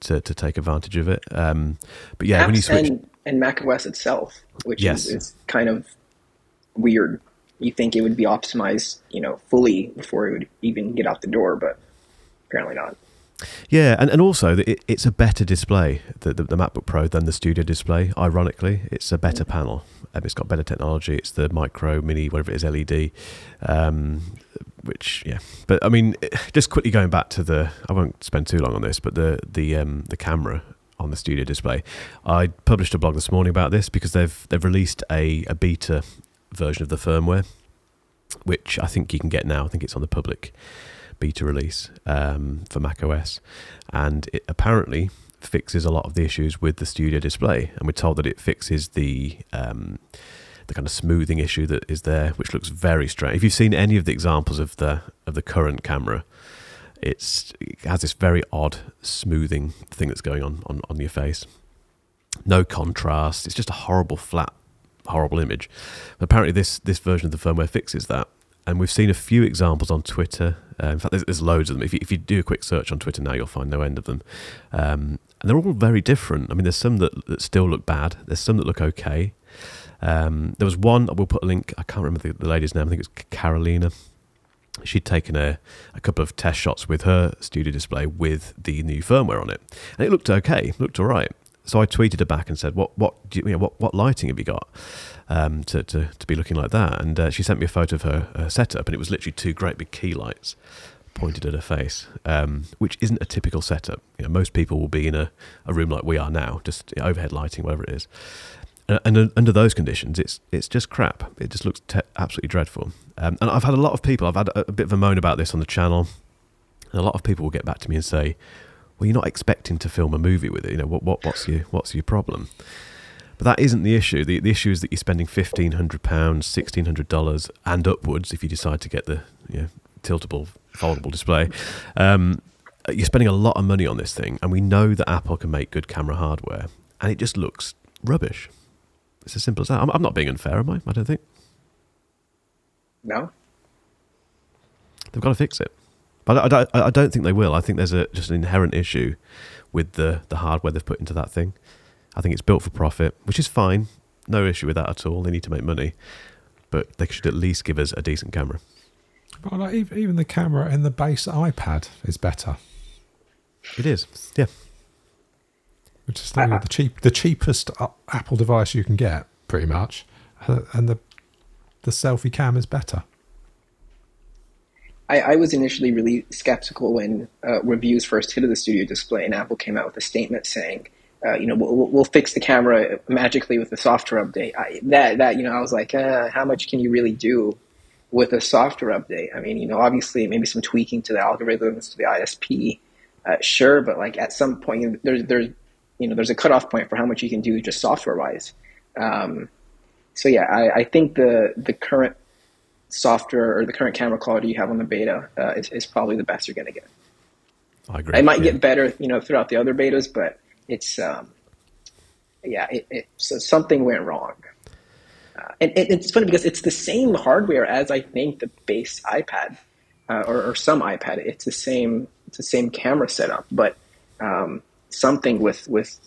Speaker 1: to, to take advantage of it. Um, but yeah,
Speaker 3: apps
Speaker 1: when you switch.
Speaker 3: And, and Mac OS itself, which yes. is, is kind of weird. you think it would be optimized, you know, fully before it would even get out the door, but apparently not.
Speaker 1: Yeah, and, and also it, it's a better display, the, the, the, MacBook Pro, than the Studio display. Ironically, it's a better mm-hmm. panel. Um, it's got better technology. It's the micro, mini, whatever it is, LED. Um, which, yeah, but I mean, just quickly going back to the, I won't spend too long on this, but the the um, the camera on the Studio display. I published a blog this morning about this because they've they've released a, a beta version of the firmware, which I think you can get now. I think it's on the public beta release um, for Mac OS, and it apparently fixes a lot of the issues with the Studio display. And we're told that it fixes the um, the kind of smoothing issue that is there, which looks very strange. If you've seen any of the examples of the of the current camera, it's it has this very odd smoothing thing that's going on, on on your face. No contrast. It's just a horrible flat, horrible image. But apparently, this this version of the firmware fixes that and we've seen a few examples on Twitter. Uh, in fact, there's, there's, loads of them. If you, if you, do a quick search on Twitter now, you'll find no end of them. Um, and they're all very different. I mean, there's some that, that still look bad. There's some that look okay. Um, there was one. We'll put a link. I can't remember the, the lady's name. I think it's Carolina. She'd taken a, a couple of test shots with her studio display with the new firmware on it, and it looked okay. Looked all right. So I tweeted her back and said, "What what you, you know, what what lighting have you got?" um, to, to, to be looking like that. And uh, she sent me a photo of her, her, setup, and it was literally two great big key lights pointed at her face, um, which isn't a typical setup. You know, most people will be in a, a room like we are now, just overhead lighting, whatever it is. And, and, under those conditions, it's it's just crap. It just looks te- absolutely dreadful. Um, and I've had a lot of people. I've had a, a bit of a moan about this on the channel, and a lot of people will get back to me and say, "Well, you're not expecting to film a movie with it. You know, what, what what's your what's your problem?" But that isn't the issue. The, the issue is that you're spending fifteen hundred pounds, sixteen hundred dollars, and upwards if you decide to get the you know, tiltable, foldable display. Um, you're spending a lot of money on this thing, and we know that Apple can make good camera hardware, and it just looks rubbish. It's as simple as that. I'm, I'm not being unfair, am I? I don't think.
Speaker 3: No.
Speaker 1: They've got to fix it, but I, I, I don't think they will. I think there's a just an inherent issue with the the hardware they've put into that thing. I think it's built for profit, which is fine. No issue with that at all. They need to make money, but they should at least give us a decent camera.
Speaker 2: But like even the camera in the base iPad is better.
Speaker 1: It is, yeah.
Speaker 2: Which is the, cheap, the cheapest Apple device you can get, pretty much, uh, and the the selfie cam is better.
Speaker 3: I, I was initially really skeptical when uh, reviews first hit of the Studio Display, and Apple came out with a statement saying uh, you know, we'll, we'll fix the camera magically with a software update. I, that that you know, I was like, uh, how much can you really do with a software update? I mean, you know, obviously maybe some tweaking to the algorithms to the ISP, uh, sure, but like at some point there's there's you know there's a cutoff point for how much you can do just software wise. Um, so yeah, I, I think the the current software or the current camera quality you have on the beta uh, is, is probably the best you're going to get.
Speaker 1: I agree.
Speaker 3: It might yeah. get better, you know, throughout the other betas, but it's um, yeah, it, it, so something went wrong. Uh, and, and, it's funny because it's the same hardware as I think the base iPad uh, or, or, some iPad. It's the same. It's the same camera setup, but um, something with with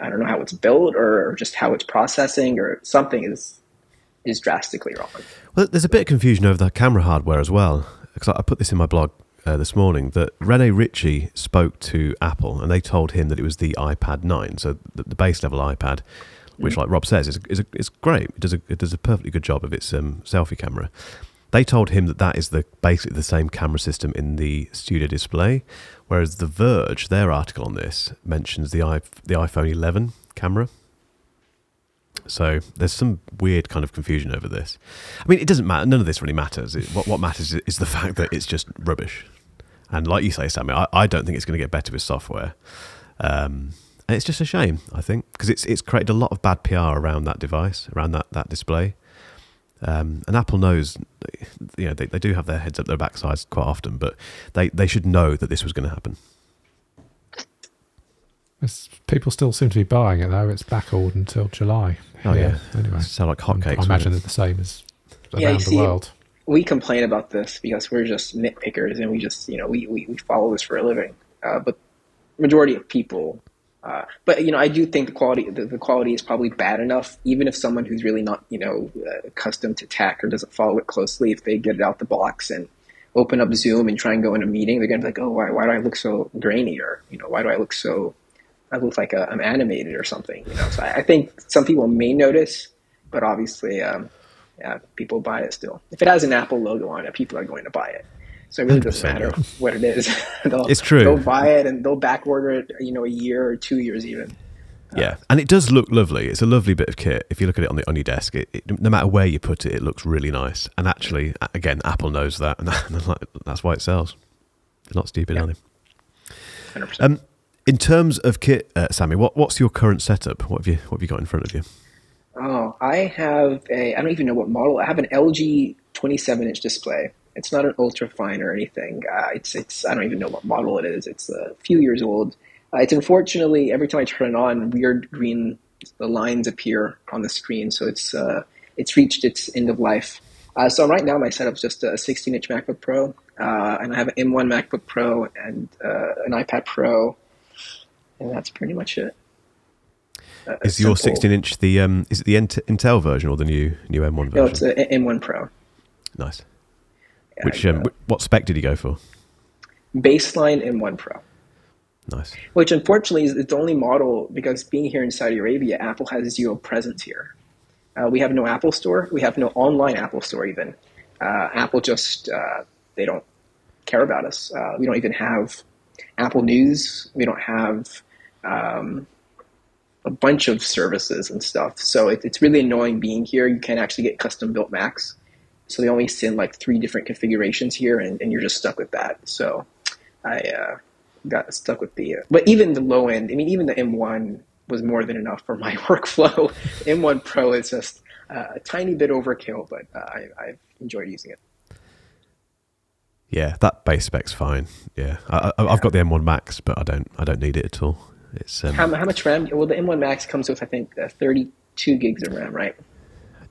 Speaker 3: I don't know how it's built or, just how it's processing or something is is drastically wrong.
Speaker 1: Well, there's a bit of confusion over the camera hardware as well. Because I put this in my blog uh, this morning that Rene Ritchie spoke to Apple and they told him that it was the iPad 9, so the, the base level iPad, which, mm. like Rob says, is, is, a, is great. It does, a, it does a perfectly good job of its um, selfie camera. They told him that that is the basically the same camera system in the studio display, whereas The Verge, their article on this, mentions the, I, the iPhone 11 camera. So there's some weird kind of confusion over this. I mean, it doesn't matter. None of this really matters. It, what, what matters is the fact that it's just rubbish. And like you say, Sammy, I, I don't think it's going to get better with software. Um, and it's just a shame, I think, because it's it's created a lot of bad PR around that device, around that that display. Um, and Apple knows, you know, they, they do have their heads up their backsides quite often, but they, they should know that this was going to happen.
Speaker 2: It's, people still seem to be buying it though. It's backordered until July.
Speaker 1: Oh yeah. yeah. Anyway, sound like hotcakes.
Speaker 2: I imagine it's the same as around yeah, the see, world
Speaker 3: we complain about this because we're just nitpickers and we just you know we, we, we follow this for a living uh, but majority of people Uh, but you know, I do think the quality the, the, quality is probably bad enough. Even if someone who's really not you know uh, accustomed to tech or doesn't follow it closely, if they get it out the box and open up Zoom and try and go in a meeting, they're gonna be like, oh, why, why do I look so grainy or you know why do I look so I look like i am animated or something. You know, so I, I, think some people may notice, but obviously, um, yeah, people buy it still. If it has an Apple logo on it, people are going to buy it. So it really doesn't matter what it is.
Speaker 1: it's true.
Speaker 3: They'll buy it and they'll back order it, you know, a year or two years even.
Speaker 1: Uh, yeah, and it does look lovely. It's a lovely bit of kit. If you look at it on the on your desk, it, it, no matter where you put it, it looks really nice. And actually, again, Apple knows that, and that's why it sells. They're not stupid, yeah. are they? Hundred percent. Um, in terms of kit, uh, Sammy, what, what's your current setup? What have you what have you got in front of you?
Speaker 3: Oh, I have a I don't even know what model. I have an LG 27 inch display. It's not an ultra fine or anything. Uh, it's it's I don't even know what model it is. It's a few years old. Uh, it's unfortunately every time I turn it on, weird green lines appear on the screen. So it's uh, it's reached its end of life. Uh, so right now my setup's just a 16 inch MacBook Pro, uh, and I have an M1 MacBook Pro and uh, an iPad Pro, and that's pretty much it.
Speaker 1: is your 16 inch the um, is it the Intel version or the new new M1 version?
Speaker 3: No, it's an M1 Pro.
Speaker 1: Nice. Which um, what spec did you go for?
Speaker 3: Baseline M1 Pro.
Speaker 1: Nice.
Speaker 3: Which unfortunately is the only model because being here in Saudi Arabia, Apple has zero presence here. Uh, we have no Apple Store. We have no online Apple Store even. Uh, Apple just uh, they don't care about us. Uh, we don't even have Apple News. We don't have um, a bunch of services and stuff. So it, it's really annoying being here. You can't actually get custom built Macs. So they only send like three different configurations here, and, and you're just stuck with that. So I uh, got stuck with the, uh, but even the low end, I mean, even the M1 was more than enough for my workflow. M1 Pro is just uh, a tiny bit overkill, but uh, I, I've enjoyed using it.
Speaker 1: Yeah, that base spec's fine. Yeah, I, have got the M1 Max, but I don't, I don't need it at all. It's
Speaker 3: um, how, how, much RAM? Well, the M1 Max comes with I think uh, 32 gigs of RAM, right?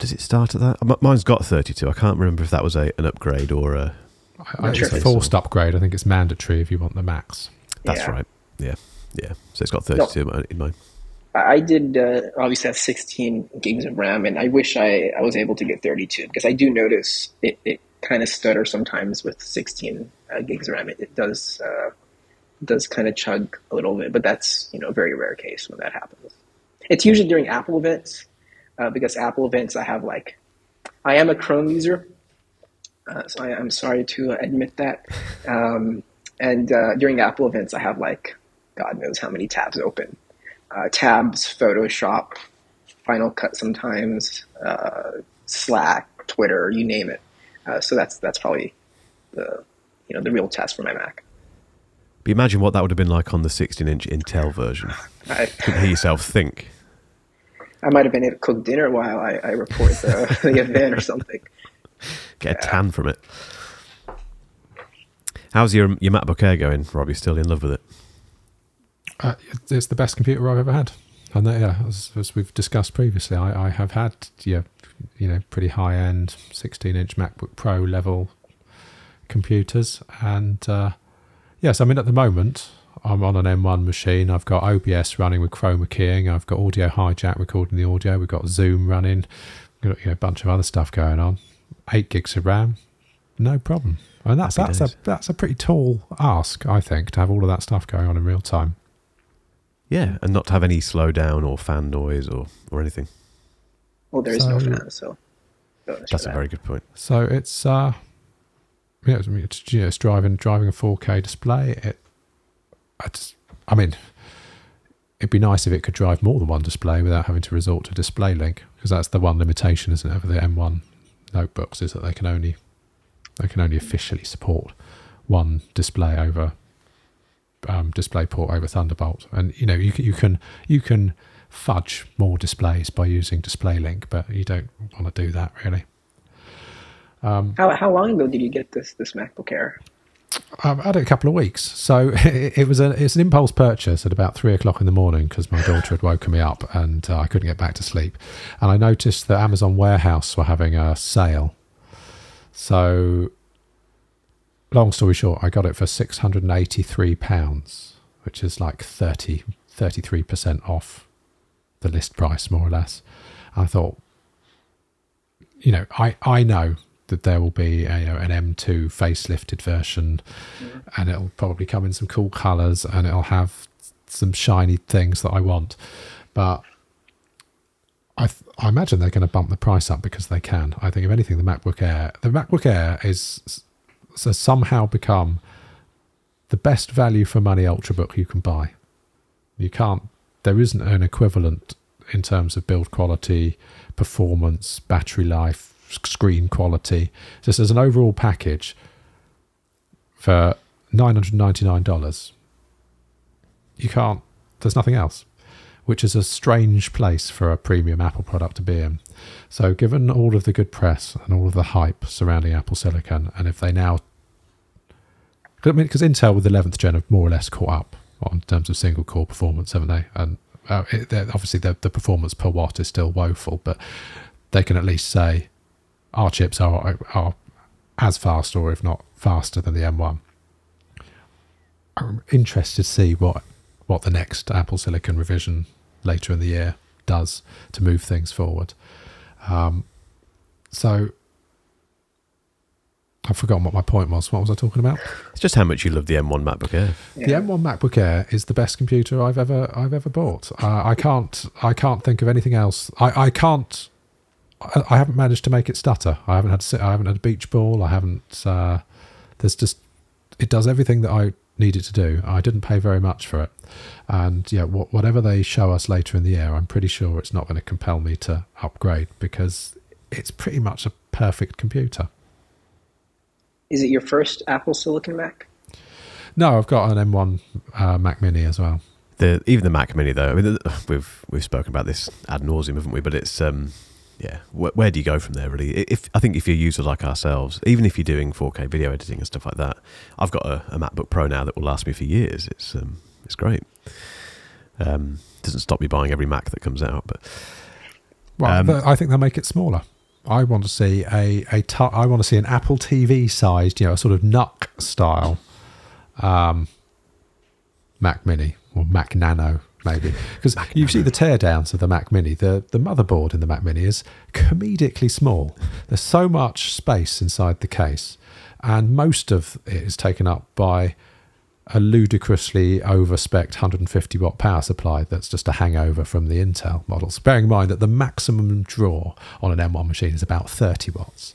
Speaker 1: Does it start at that? Mine's got 32. I can't remember if that was a, an upgrade or a.
Speaker 2: I, it's a forced upgrade. I think it's mandatory if you want the max.
Speaker 1: That's yeah. right. Yeah, yeah. So it's got 32 no. in mine.
Speaker 3: I did uh, obviously have 16 gigs of RAM, and I wish I, I was able to get 32 because I do notice it, it kind of stutter sometimes with 16 uh, gigs of RAM. It, it does uh, does kind of chug a little bit, but that's you know a very rare case when that happens. It's usually during Apple events uh, because Apple events I have like I am a Chrome user, uh, so I, am sorry to admit that. Um, and uh, during Apple events, I have like God knows how many tabs open, uh, tabs, Photoshop, Final Cut, sometimes uh, Slack, Twitter, you name it. Uh, so that's that's probably the you know the real test for my Mac.
Speaker 1: But imagine what that would have been like on the 16-inch Intel version. I couldn't hear yourself think.
Speaker 3: I might have been able to cook dinner while I, I report the, the event or something.
Speaker 1: Get a tan from it. How's your your MacBook Air going, Rob? You still in love with it?
Speaker 2: Uh, it's the best computer I've ever had, and that, yeah, as, as, we've discussed previously, I, I have had yeah, you know, pretty high end 16 inch MacBook Pro level computers, and uh, yes, I mean at the moment I'm on an M1 machine. I've got OBS running with chroma keying. I've got Audio Hijack recording the audio. We've got Zoom running. We've got you know, a bunch of other stuff going on. Eight gigs of RAM, no problem. And that's Happy that's days. a that's a pretty tall ask, I think, to have all of that stuff going on in real time.
Speaker 1: Yeah, and not to have any slowdown or fan noise or or anything.
Speaker 3: Well, there is so, no fan, so
Speaker 1: that's a very good point.
Speaker 2: So it's uh, yeah, it's, you know, it's driving driving a 4K display. It I, just, I mean, it'd be nice if it could drive more than one display without having to resort to DisplayLink because that's the one limitation, isn't it, for the M1 notebooks is that they can only they can only officially support one display over um, DisplayPort over Thunderbolt, and you know you can, you can you can fudge more displays by using DisplayLink, but you don't want to do that really.
Speaker 3: Um, how how long ago did you get this this MacBook Air?
Speaker 2: I've had it a couple of weeks. So it, it was a it's an impulse purchase at about three o'clock in the morning because my daughter had woken me up and uh, I couldn't get back to sleep. And I noticed that Amazon Warehouse were having a sale. So, long story short, I got it for six hundred and eighty three pounds, which is like 30, 33% off the list price, more or less. I thought, you know, I, I know that there will be a, you know, an M2 facelifted version mm-hmm. and it'll probably come in some cool colors and it'll have some shiny things that I want. But I, th- I imagine they're going to bump the price up because they can. I think if anything, the MacBook Air, the MacBook Air is has somehow become the best value for money ultrabook you can buy. You can't. There isn't an equivalent in terms of build quality, performance, battery life, screen quality. Just as an overall package for nine hundred ninety nine dollars, you can't. There's nothing else which is a strange place for a premium Apple product to be in. So, given all of the good press and all of the hype surrounding Apple Silicon, and if they now, I mean, because Intel with the 11th gen have more or less caught up in terms of single core performance, haven't they? And uh, it, obviously, the, the performance per watt is still woeful, but they can at least say our chips are are as fast, or if not faster, than the M1. I'm interested to see what what the next Apple Silicon revision later in the year does to move things forward. Um, so I've forgotten what my point was. What was I talking about?
Speaker 1: It's just how much you love the M1 MacBook Air.
Speaker 2: Yeah. The M1 MacBook Air is the best computer I've ever I've ever bought. Uh, I can't I can't think of anything else. I, I can't. I, I, haven't managed to make it stutter. I haven't had I haven't had a beach ball. I haven't. Uh, there's just it does everything that I needed to do. I didn't pay very much for it. And yeah, whatever they show us later in the year, I'm pretty sure it's not going to compel me to upgrade because it's pretty much a perfect computer.
Speaker 3: Is it your first Apple Silicon Mac?
Speaker 2: No, I've got an M1 uh, Mac Mini as well.
Speaker 1: The even the Mac Mini though, I mean, we've we've spoken about this ad nauseum, haven't we? But it's um, yeah, where, where, do you go from there? Really, if I think if you're a user like ourselves, even if you're doing 4K video editing and stuff like that, I've got a, a MacBook Pro now that will last me for years. It's um, it's great. Um, doesn't stop me buying every Mac that comes out, but
Speaker 2: well, um, I think they'll make it smaller. I want to see a a t- I want to see an Apple TV sized, you know, a sort of NUC style um, Mac Mini or Mac Nano maybe because you see the teardowns of the Mac Mini. The the motherboard in the Mac Mini is comedically small. There's so much space inside the case, and most of it is taken up by a ludicrously overspec 150 watt power supply that's just a hangover from the Intel models. Bearing in mind that the maximum draw on an M1 machine is about 30 watts.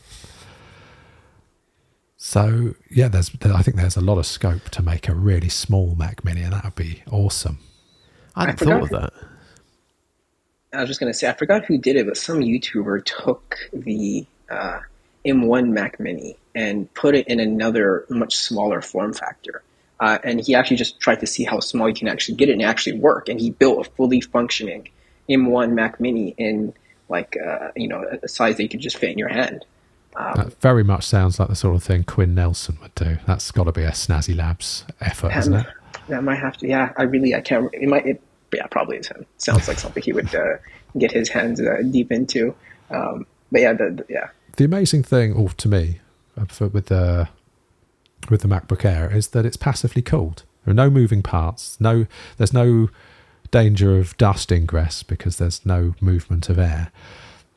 Speaker 2: So yeah, there's I think there's a lot of scope to make a really small Mac Mini, and that would be awesome.
Speaker 1: I hadn't I thought of that.
Speaker 3: I was just going to say, I forgot who did it, but some YouTuber took the uh, M1 Mac Mini and put it in another much smaller form factor. Uh, and he actually just tried to see how small you can actually get it and actually work. And he built a fully functioning M1 Mac Mini in like uh, you know a size that you could just fit in your hand.
Speaker 2: Um, that very much sounds like the sort of thing Quinn Nelson would do. That's got to be a Snazzy Labs effort, hasn't it?
Speaker 3: That might have to. Yeah, I really I can't. It might. It, yeah, probably is him. Sounds like something he would uh, get his hands uh, deep into. Um, but yeah, the, the, yeah.
Speaker 2: The amazing thing, or to me, uh, with the with the MacBook Air is that it's passively cooled. There are no moving parts. No, there's no danger of dust ingress because there's no movement of air.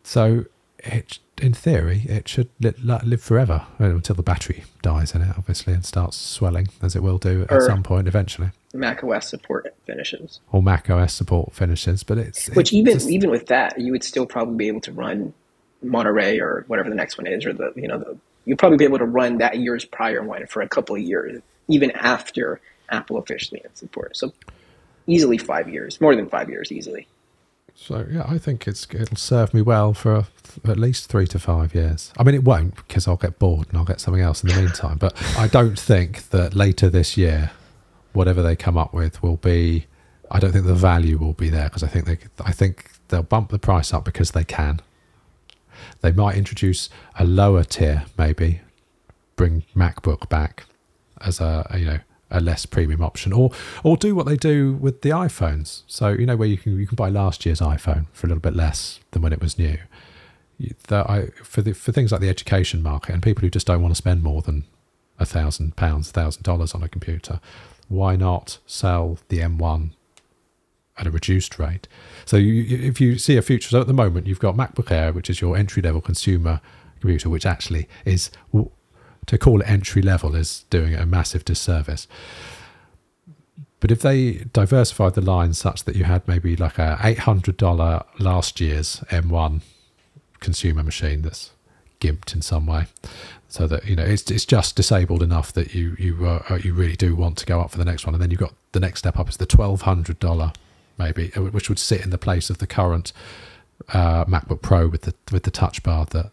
Speaker 2: So, it, in theory, it should live forever until the battery dies in it, obviously, and starts swelling, as it will do at some point eventually.
Speaker 3: Mac OS support finishes,
Speaker 2: or Mac OS support finishes, but it's
Speaker 3: which even just, even with that, you would still probably be able to run Monterey or whatever the next one is, or the you know the you'll probably be able to run that year's prior one for a couple of years, even after Apple officially ends support. So easily five years, more than five years, easily.
Speaker 2: So yeah, I think it's it'll serve me well for at least three to five years. I mean, it won't because I'll get bored and I'll get something else in the meantime. But I don't think that later this year, whatever they come up with will be. I don't think the value will be there because I think they. I think they'll bump the price up because they can. They might introduce a lower tier, maybe bring MacBook back as a, a you know a less premium option, or or do what they do with the iPhones. So you know where you can you can buy last year's iPhone for a little bit less than when it was new. That I for the for things like the education market and people who just don't want to spend more than a thousand pounds, thousand dollars on a computer, why not sell the M1 at a reduced rate. So you, if you see a future, so at the moment you've got MacBook Air, which is your entry level consumer computer, which actually is to call it entry level is doing it a massive disservice. But if they diversified the line such that you had maybe like a eight hundred dollar last year's M1 consumer machine that's gimped in some way, so that you know it's it's just disabled enough that you you uh, you really do want to go up for the next one, and then you've got the next step up is the twelve hundred dollar maybe, uh, which would sit in the place of the current uh, MacBook Pro with the with the touch bar. That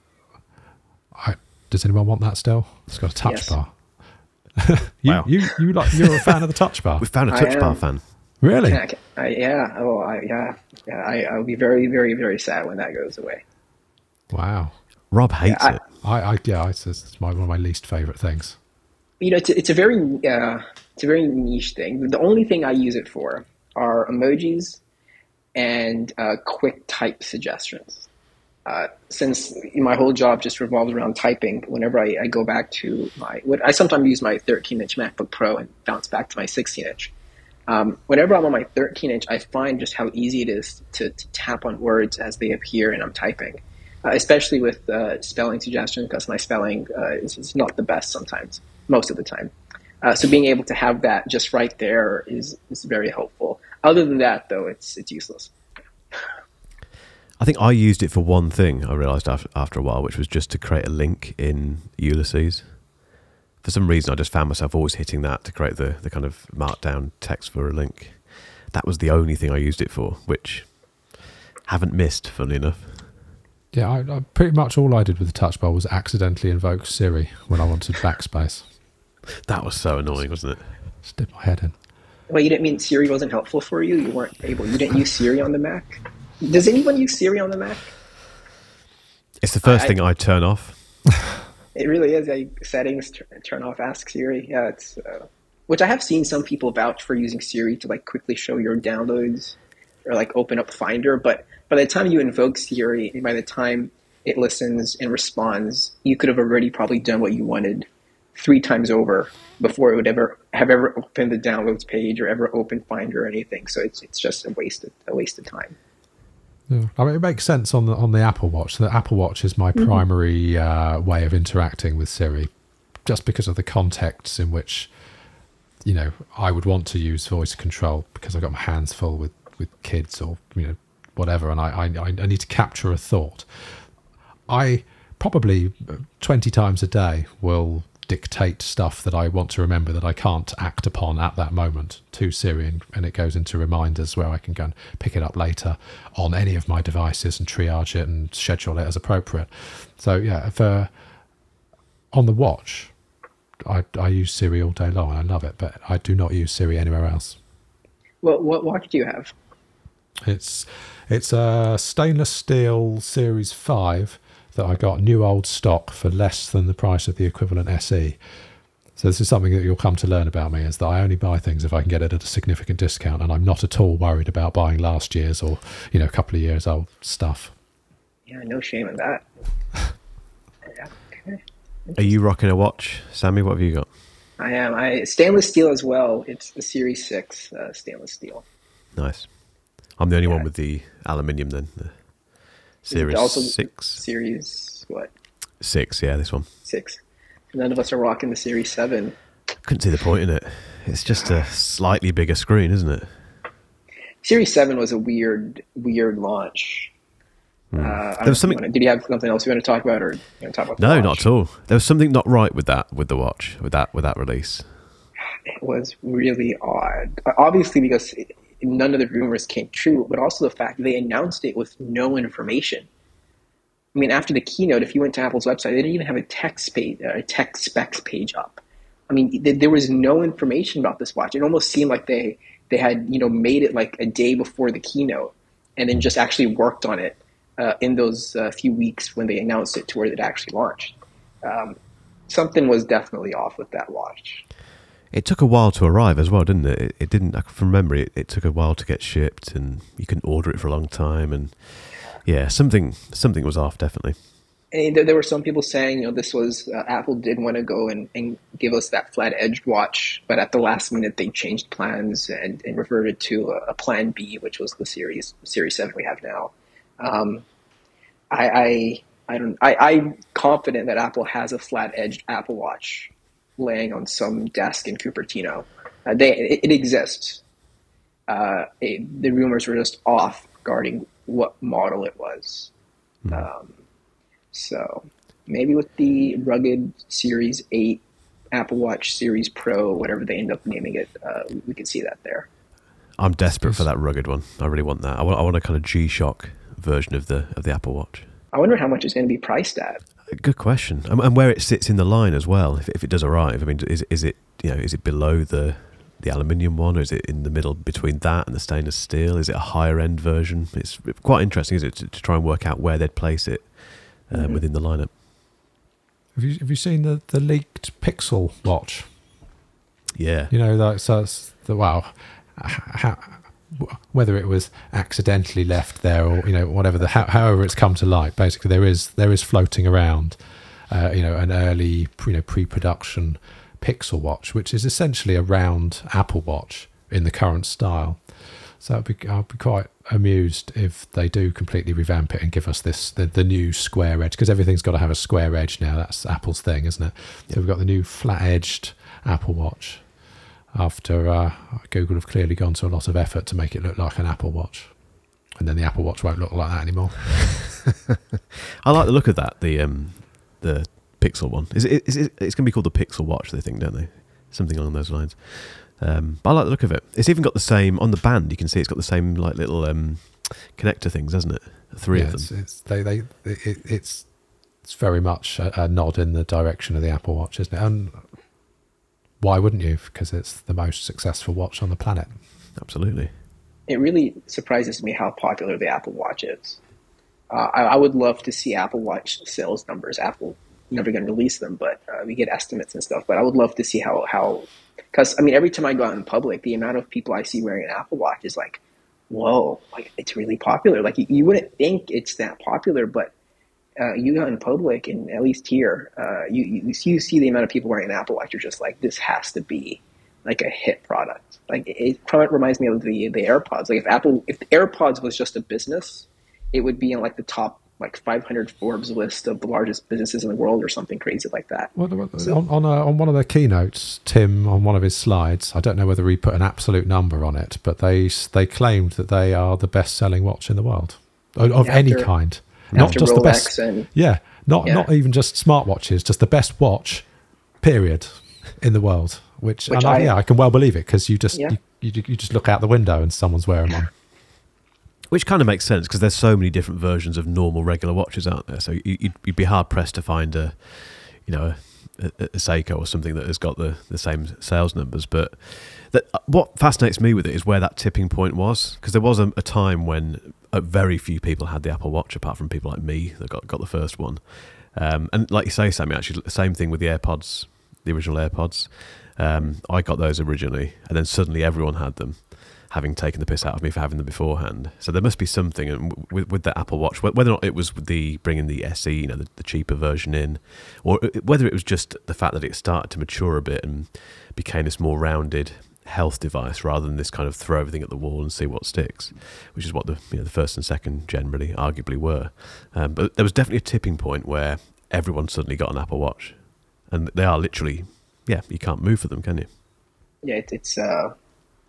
Speaker 2: does anyone want that still? It's got a touch
Speaker 3: Yes.
Speaker 2: bar. you,
Speaker 1: Wow.
Speaker 2: you you like you're a fan of the touch bar,
Speaker 1: We found a touch bar fan.
Speaker 2: really?
Speaker 3: Yeah, I, I, yeah. Oh, I, yeah. yeah I, I'll be very, very, very sad when that goes away.
Speaker 2: Wow.
Speaker 1: Rob hates
Speaker 3: I-
Speaker 1: it.
Speaker 2: I, I yeah, it's, it's my, one of my least favorite things.
Speaker 3: You know, it's a, it's a very, uh, it's a very niche thing. The only thing I use it for are emojis and uh, quick type suggestions. Uh, since my whole job just revolves around typing, whenever I, I go back to my, what I sometimes use my 13-inch MacBook Pro and bounce back to my 16-inch. Um, whenever I'm on my 13-inch, I find just how easy it is to, to tap on words as they appear and I'm typing, uh, especially with uh, spelling suggestions because my spelling uh, is, is not the best sometimes, most of the time. Uh, so being able to have that just right there is, is very helpful. Other than that, though, it's it's useless.
Speaker 1: I think I used it for one thing. I realised after, after a while, which was just to create a link in Ulysses. For some reason, I just found myself always hitting that to create the, the kind of markdown text for a link. That was the only thing I used it for, which haven't missed, funnily enough.
Speaker 2: Yeah, I, I, pretty much all I did with the touch bar was accidentally invoke Siri when I wanted backspace.
Speaker 1: That was so annoying, wasn't it?
Speaker 2: Just dip my head in.
Speaker 3: Well, you didn't mean Siri wasn't helpful for you. You weren't able. You didn't use Siri on the Mac. Does anyone use Siri on the Mac?
Speaker 1: It's the first
Speaker 3: I-
Speaker 1: thing I turn off.
Speaker 3: It really is. Yeah, settings turn, turn off Ask Siri. Yeah, it's uh, which I have seen some people vouch for using Siri to like quickly show your downloads or like open up Finder. But by the time you invoke Siri, by the time it listens and responds, you could have already probably done what you wanted three times over before it would ever have ever opened the downloads page or ever opened Finder or anything. So it's it's just a waste of, a waste of time.
Speaker 2: Yeah. I mean, it makes sense on the on the Apple Watch. The Apple Watch is my primary uh, way of interacting with Siri, just because of the contexts in which, you know, I would want to use voice control because I've got my hands full with with kids or you know whatever, and I I, I need to capture a thought. I probably twenty times a day will dictate stuff that I want to remember that I can't act upon at that moment to Siri, and, and it goes into reminders where I can go and pick it up later on any of my devices and triage it and schedule it as appropriate. So yeah, for on the watch, I I use Siri all day long and I love it, but I do not use Siri anywhere else.
Speaker 3: Well, what watch do you have?
Speaker 2: It's it's a stainless steel Series Five that I got new old stock for less than the price of the equivalent SE. So this is something that you'll come to learn about me is that I only buy things if I can get it at a significant discount, and I'm not at all worried about buying last year's or you know a couple of years old stuff.
Speaker 3: Yeah, no shame in that. Yeah, okay.
Speaker 1: Are you rocking a watch, Sammy? What have you got?
Speaker 3: I am. I stainless steel as well. It's the Series Six uh, stainless steel.
Speaker 1: Nice. I'm the only one with the aluminium then. The
Speaker 3: Is it
Speaker 1: Series six,
Speaker 3: Series what
Speaker 1: six. Yeah, this one.
Speaker 3: six. None of us are rocking the Series Seven.
Speaker 1: Couldn't see the point in it. It's just a slightly bigger screen, isn't it?
Speaker 3: Series Seven was a weird, weird launch. Uh,
Speaker 1: Hmm. There was
Speaker 3: you
Speaker 1: something-
Speaker 3: did you have something else you want to talk about, or you want to talk about?
Speaker 1: No, not at all. There was something not right with that with the watch with that with that release.
Speaker 3: It was really odd. Obviously, because it, none of the rumors came true, but also the fact they announced it with no information. I mean, after the keynote, if you went to Apple's website, they didn't even have a text page, a tech specs page up. I mean, th- there was no information about this watch. It almost seemed like they they had you know made it like a day before the keynote, and then just actually worked on it uh, in those uh, few weeks when they announced it to where it actually launched. Um, something was definitely off with that watch.
Speaker 1: It took a while to arrive as well, didn't it? It, it didn't. From memory, it, it took a while to get shipped, and you couldn't order it for a long time. And yeah, something something was off definitely.
Speaker 3: and there, there were some people saying, you know, this was uh, Apple did want to go and, and give us that flat edged watch, but at the last minute they changed plans and, and reverted to a, a plan B, which was the series Series Seven we have now. Um, I, I I don't I, I'm confident that Apple has a flat edged Apple Watch laying on some desk in Cupertino. Uh, they it, it exists. Uh, it, the rumors were just off regarding what model it was. Um, so maybe with the rugged Series 8, Apple Watch Series Pro, whatever they end up naming it, uh, we can see that there.
Speaker 1: I'm desperate for that rugged one. I really want that. I want, I want a kind of G-Shock version of the of the Apple Watch.
Speaker 3: I wonder how much it's going to be priced at.
Speaker 1: Good question, and, and where it sits in the line as well. If, if it does arrive, I mean, is is it you know is it below the the aluminium one, or is it in the middle between that and the stainless steel? Is it a higher end version? It's quite interesting, is it, to, to try and work out where they'd place it uh,
Speaker 3: Mhm.
Speaker 1: within the lineup.
Speaker 2: Have you have you seen the, the leaked Pixel watch?
Speaker 1: Yeah,
Speaker 2: You know, that's that's the wow, how, whether it was accidentally left there or you know whatever the however it's come to light. Basically, there is there is floating around, uh, you know, an early you know pre-production Pixel watch, which is essentially a round Apple Watch in the current style. So I'd be, I'd be quite amused if they do completely revamp it and give us this the, the new square edge because everything's got to have a square edge now. That's Apple's thing, isn't it? So we've got the new flat edged Apple Watch. After uh, Google have clearly gone to a lot of effort to make it look like an Apple Watch, and then the Apple Watch won't look like that anymore.
Speaker 1: I like the look of that. The um, the Pixel one is it, is it, it's going to be called the Pixel Watch. They think, don't they? Something along those lines. Um, but I like the look of it. It's even got the same on the band. You can see it's got the same like little um, connector things, hasn't it? Three
Speaker 2: yeah,
Speaker 1: of
Speaker 2: it's,
Speaker 1: them.
Speaker 2: it's they they it, it's it's very much a, a nod in the direction of the Apple Watch, isn't it? And why wouldn't you? Because it's the most successful watch on the planet.
Speaker 1: Absolutely.
Speaker 3: It really surprises me how popular the Apple Watch is. Uh, I, I would love to see Apple Watch sales numbers. Apple never going to release them, but uh, we get estimates and stuff. But I would love to see how how because I mean every time I go out in public, the amount of people I see wearing an Apple Watch is like, whoa, like it's really popular. Like you, you wouldn't think it's that popular, but uh, you go in public and at least here, uh, you, you you see the amount of people wearing an Apple Watch. You're just like, this has to be like a hit product. Like it, it reminds me of the the AirPods. Like if Apple, if the AirPods was just a business, it would be in like the top like 500 Forbes list of the largest businesses in the world or something crazy like that.
Speaker 2: Well, well,
Speaker 3: So-
Speaker 2: on on, a, on one of their keynotes, Tim on one of his slides, I don't know whether he put an absolute number on it, but they they claimed that they are the best selling watch in the world of, of any kind, not
Speaker 3: After
Speaker 2: just
Speaker 3: Rolex
Speaker 2: the best.
Speaker 3: and
Speaker 2: Yeah, not
Speaker 3: Yeah.
Speaker 2: not even just smartwatches, just the best watch, period, in the world. Which,
Speaker 3: Which
Speaker 2: and I,
Speaker 3: I-
Speaker 2: yeah, I can well believe it because you just
Speaker 3: Yeah.
Speaker 2: you, you, you just look out the window and someone's wearing one.
Speaker 1: Which kind of makes sense because there's so many different versions of normal regular watches out there. So you- you'd, you'd be hard pressed to find a, you know, a, a, a Seiko or something that has got the, the same sales numbers. But that, what fascinates me with it is where that tipping point was because there was a, a time when very few people had the Apple Watch apart from people like me that got got the first one. Um, and like you say, Sammy, actually, the same thing with the AirPods, the original AirPods. Um, I got those originally, and then suddenly everyone had them having taken the piss out of me for having them beforehand. So there must be something and with, with the Apple Watch, whether or not it was the bringing the SE, you know, the, the cheaper version in, or whether it was just the fact that it started to mature a bit and became this more rounded health device rather than this kind of throw everything at the wall and see what sticks, which is what the you know the first and second generally arguably were. Um, but there was definitely a tipping point where everyone suddenly got an Apple Watch, and they are literally, yeah, you can't move for them, can you?
Speaker 3: yeah, it, it's uh,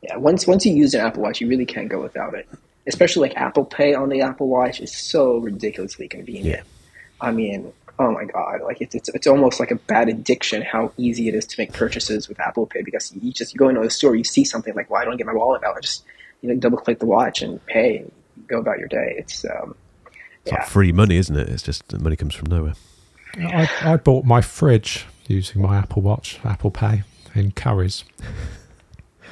Speaker 3: yeah. Once once you use an Apple Watch, you really can't go without it. Especially like Apple Pay on the Apple Watch is so ridiculously convenient.
Speaker 1: Yeah.
Speaker 3: I mean, oh my god, like it's, it's it's almost like a bad addiction how easy it is to make purchases with Apple Pay because you just you go into a store, you see something like, well, I don't get my wallet out, I just you know double click the watch and pay and go about your day. It's um,
Speaker 1: It's
Speaker 3: yeah,
Speaker 1: like free money, isn't it? It's just the money comes from nowhere.
Speaker 2: I, I bought my fridge using my Apple Watch, Apple Pay in Currys.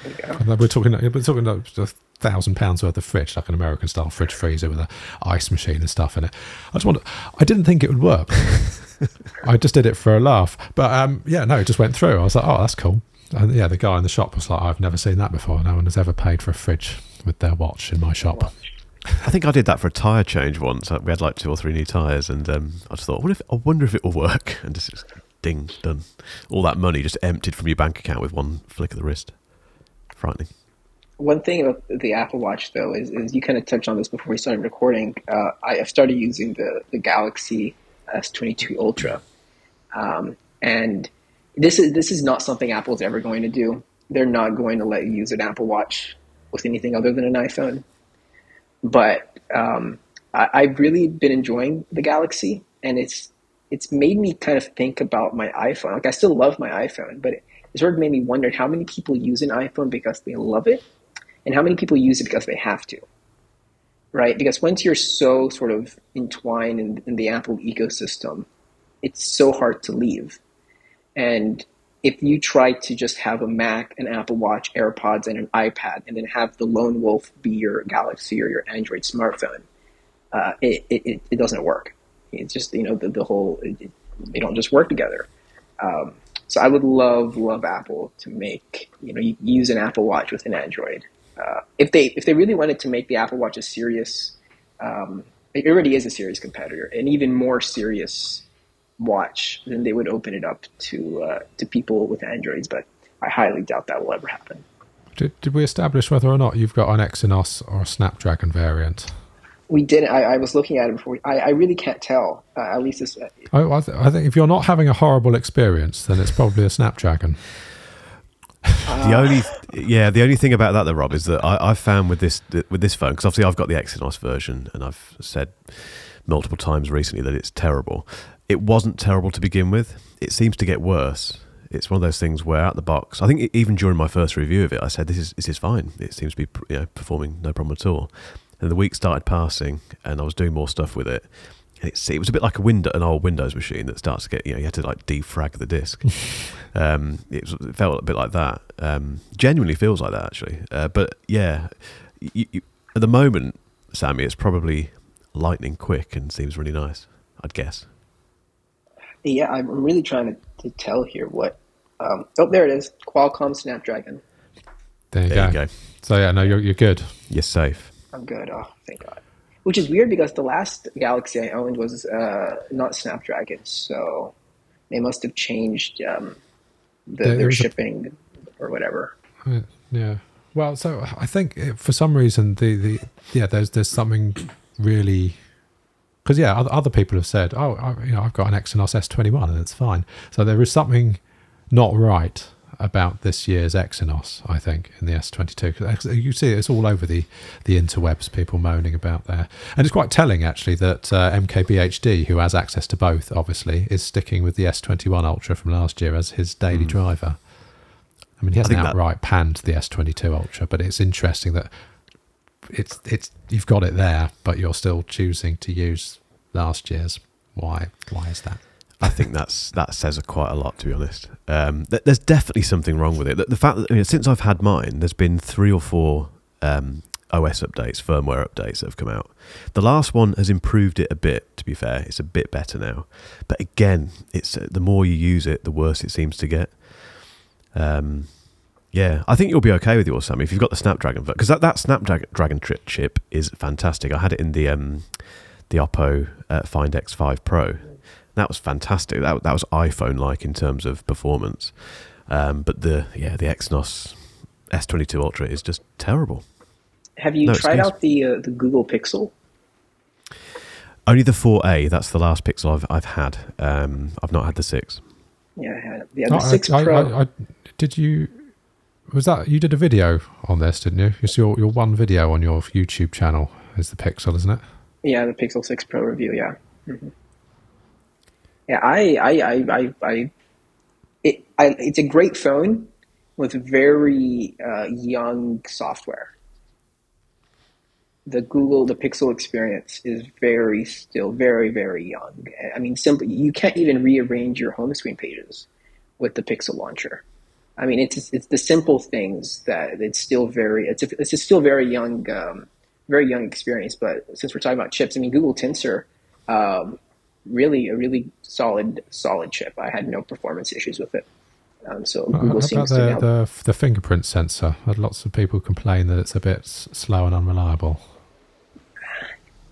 Speaker 3: there you go.
Speaker 2: And We're talking, we're talking about a thousand pounds worth of fridge, like an American style fridge freezer with a ice machine and stuff in it. I just wonder, I didn't think it would work. I just did it for a laugh, but um, yeah, no, it just went through. I was like, oh, that's cool. And yeah, the guy in the shop was like, I've never seen that before. No one has ever paid for a fridge with their watch in my shop.
Speaker 1: I think I did that for a tire change once. We had like two or three new tires, and um, I just thought, what if I wonder if it will work? And just, just ding, done. All that money just emptied from your bank account with one flick of the wrist. Frightening.
Speaker 3: One thing about the Apple Watch, though, is, is you kind of touched on this before we started recording. Uh, I have started using the, the Galaxy S22 Ultra, um, and this is this is not something Apple's ever going to do. They're not going to let you use an Apple Watch with anything other than an iPhone. But um, I, I've really been enjoying the Galaxy, and it's it's made me kind of think about my iPhone. Like I still love my iPhone, but it, it sort of made me wonder how many people use an iPhone because they love it, and how many people use it because they have to. Right? Because once you're so sort of entwined in, in the Apple ecosystem, it's so hard to leave. And if you try to just have a Mac, an Apple Watch, AirPods, and an iPad, and then have the lone wolf be your Galaxy or your Android smartphone, uh, it, it, it doesn't work. It's just you know the, the whole it, they don't just work together. Um, so I would love love Apple to make you know use an Apple Watch with an Android. Uh, if they if they really wanted to make the Apple Watch a serious, um, it already is a serious competitor, an even more serious watch, then they would open it up to uh, to people with Androids. But I highly doubt that will ever happen.
Speaker 2: Did, did we establish whether or not you've got an Exynos or a Snapdragon variant?
Speaker 3: We didn't. I, I was looking at it before. I, I really can't tell. Uh, at least this. Uh,
Speaker 2: I, I, th- I think if you're not having a horrible experience, then it's probably a Snapdragon.
Speaker 1: The only, yeah, the only thing about that, though, Rob, is that I, found with this with this phone because obviously I've got the Exynos version, and I've said multiple times recently that it's terrible. It wasn't terrible to begin with. It seems to get worse. It's one of those things where out the box, I think even during my first review of it, I said this is this is fine. It seems to be you know, performing no problem at all. And the week started passing, and I was doing more stuff with it. It's, it was a bit like a window, an old Windows machine that starts to get, you know, you had to like defrag the disk. um, it, was, it, felt a bit like that. Um, genuinely feels like that, actually. Uh, but yeah, you, you, at the moment, Sammy, it's probably lightning quick and seems really nice, I'd guess.
Speaker 3: Yeah, I'm really trying to, to tell here what. Um, oh, there it is Qualcomm Snapdragon.
Speaker 2: There you, there go. you go. So, yeah, no, you're, you're good.
Speaker 1: You're safe.
Speaker 3: I'm good. Oh, thank God. Which is weird because the last Galaxy I owned was uh, not Snapdragon, so they must have changed um, the, there, their shipping a, or whatever.
Speaker 2: Yeah. Well, so I think for some reason the, the yeah there's there's something really because yeah other, other people have said oh I, you know I've got an Exynos S21 and it's fine so there is something not right about this year's Exynos, I think, in the S22. You see it's all over the, the interwebs, people moaning about there. And it's quite telling, actually, that uh, MKBHD, who has access to both, obviously, is sticking with the S21 Ultra from last year as his daily mm. driver. I mean, he hasn't outright that... panned the S22 Ultra, but it's interesting that it's it's you've got it there, but you're still choosing to use last year's. Why? Why is that?
Speaker 1: I think that's that says quite a lot, to be honest. Um, th- there's definitely something wrong with it. The, the fact that since I've had mine, there's been three or four um, OS updates, firmware updates that have come out. The last one has improved it a bit. To be fair, it's a bit better now. But again, it's uh, the more you use it, the worse it seems to get. Um, yeah, I think you'll be okay with yours, Sammy, if you've got the Snapdragon, because that, that Snapdragon chip is fantastic. I had it in the um, the Oppo uh, Find X5 Pro that was fantastic. That that was iPhone like in terms of performance. Um, but the yeah the Exynos S22 Ultra is just terrible.
Speaker 3: Have you no tried excuse. out the uh, the Google Pixel?
Speaker 1: Only the 4A. That's the last Pixel I've I've had. Um, I've not had the six.
Speaker 3: Yeah, I had yeah, the no, six I, Pro. I, I,
Speaker 2: did you? Was that you did a video on this, didn't you? It's your your one video on your YouTube channel is the Pixel, isn't it?
Speaker 3: Yeah, the Pixel Six Pro review. Yeah. Mm-hmm. Yeah, I, I, I, I, I, it, I, it's a great phone with very uh, young software. The Google, the Pixel experience is very, still very, very young. I mean, simply, you can't even rearrange your home screen pages with the Pixel launcher. I mean, it's it's the simple things that it's still very, it's a, it's still very young, um, very young experience. But since we're talking about chips, I mean, Google Tensor um, really a really solid solid chip. I had no performance issues with it. Um, so Google seems
Speaker 2: the,
Speaker 3: to
Speaker 2: the, the fingerprint sensor. Had lots of people complain that it's a bit slow and unreliable.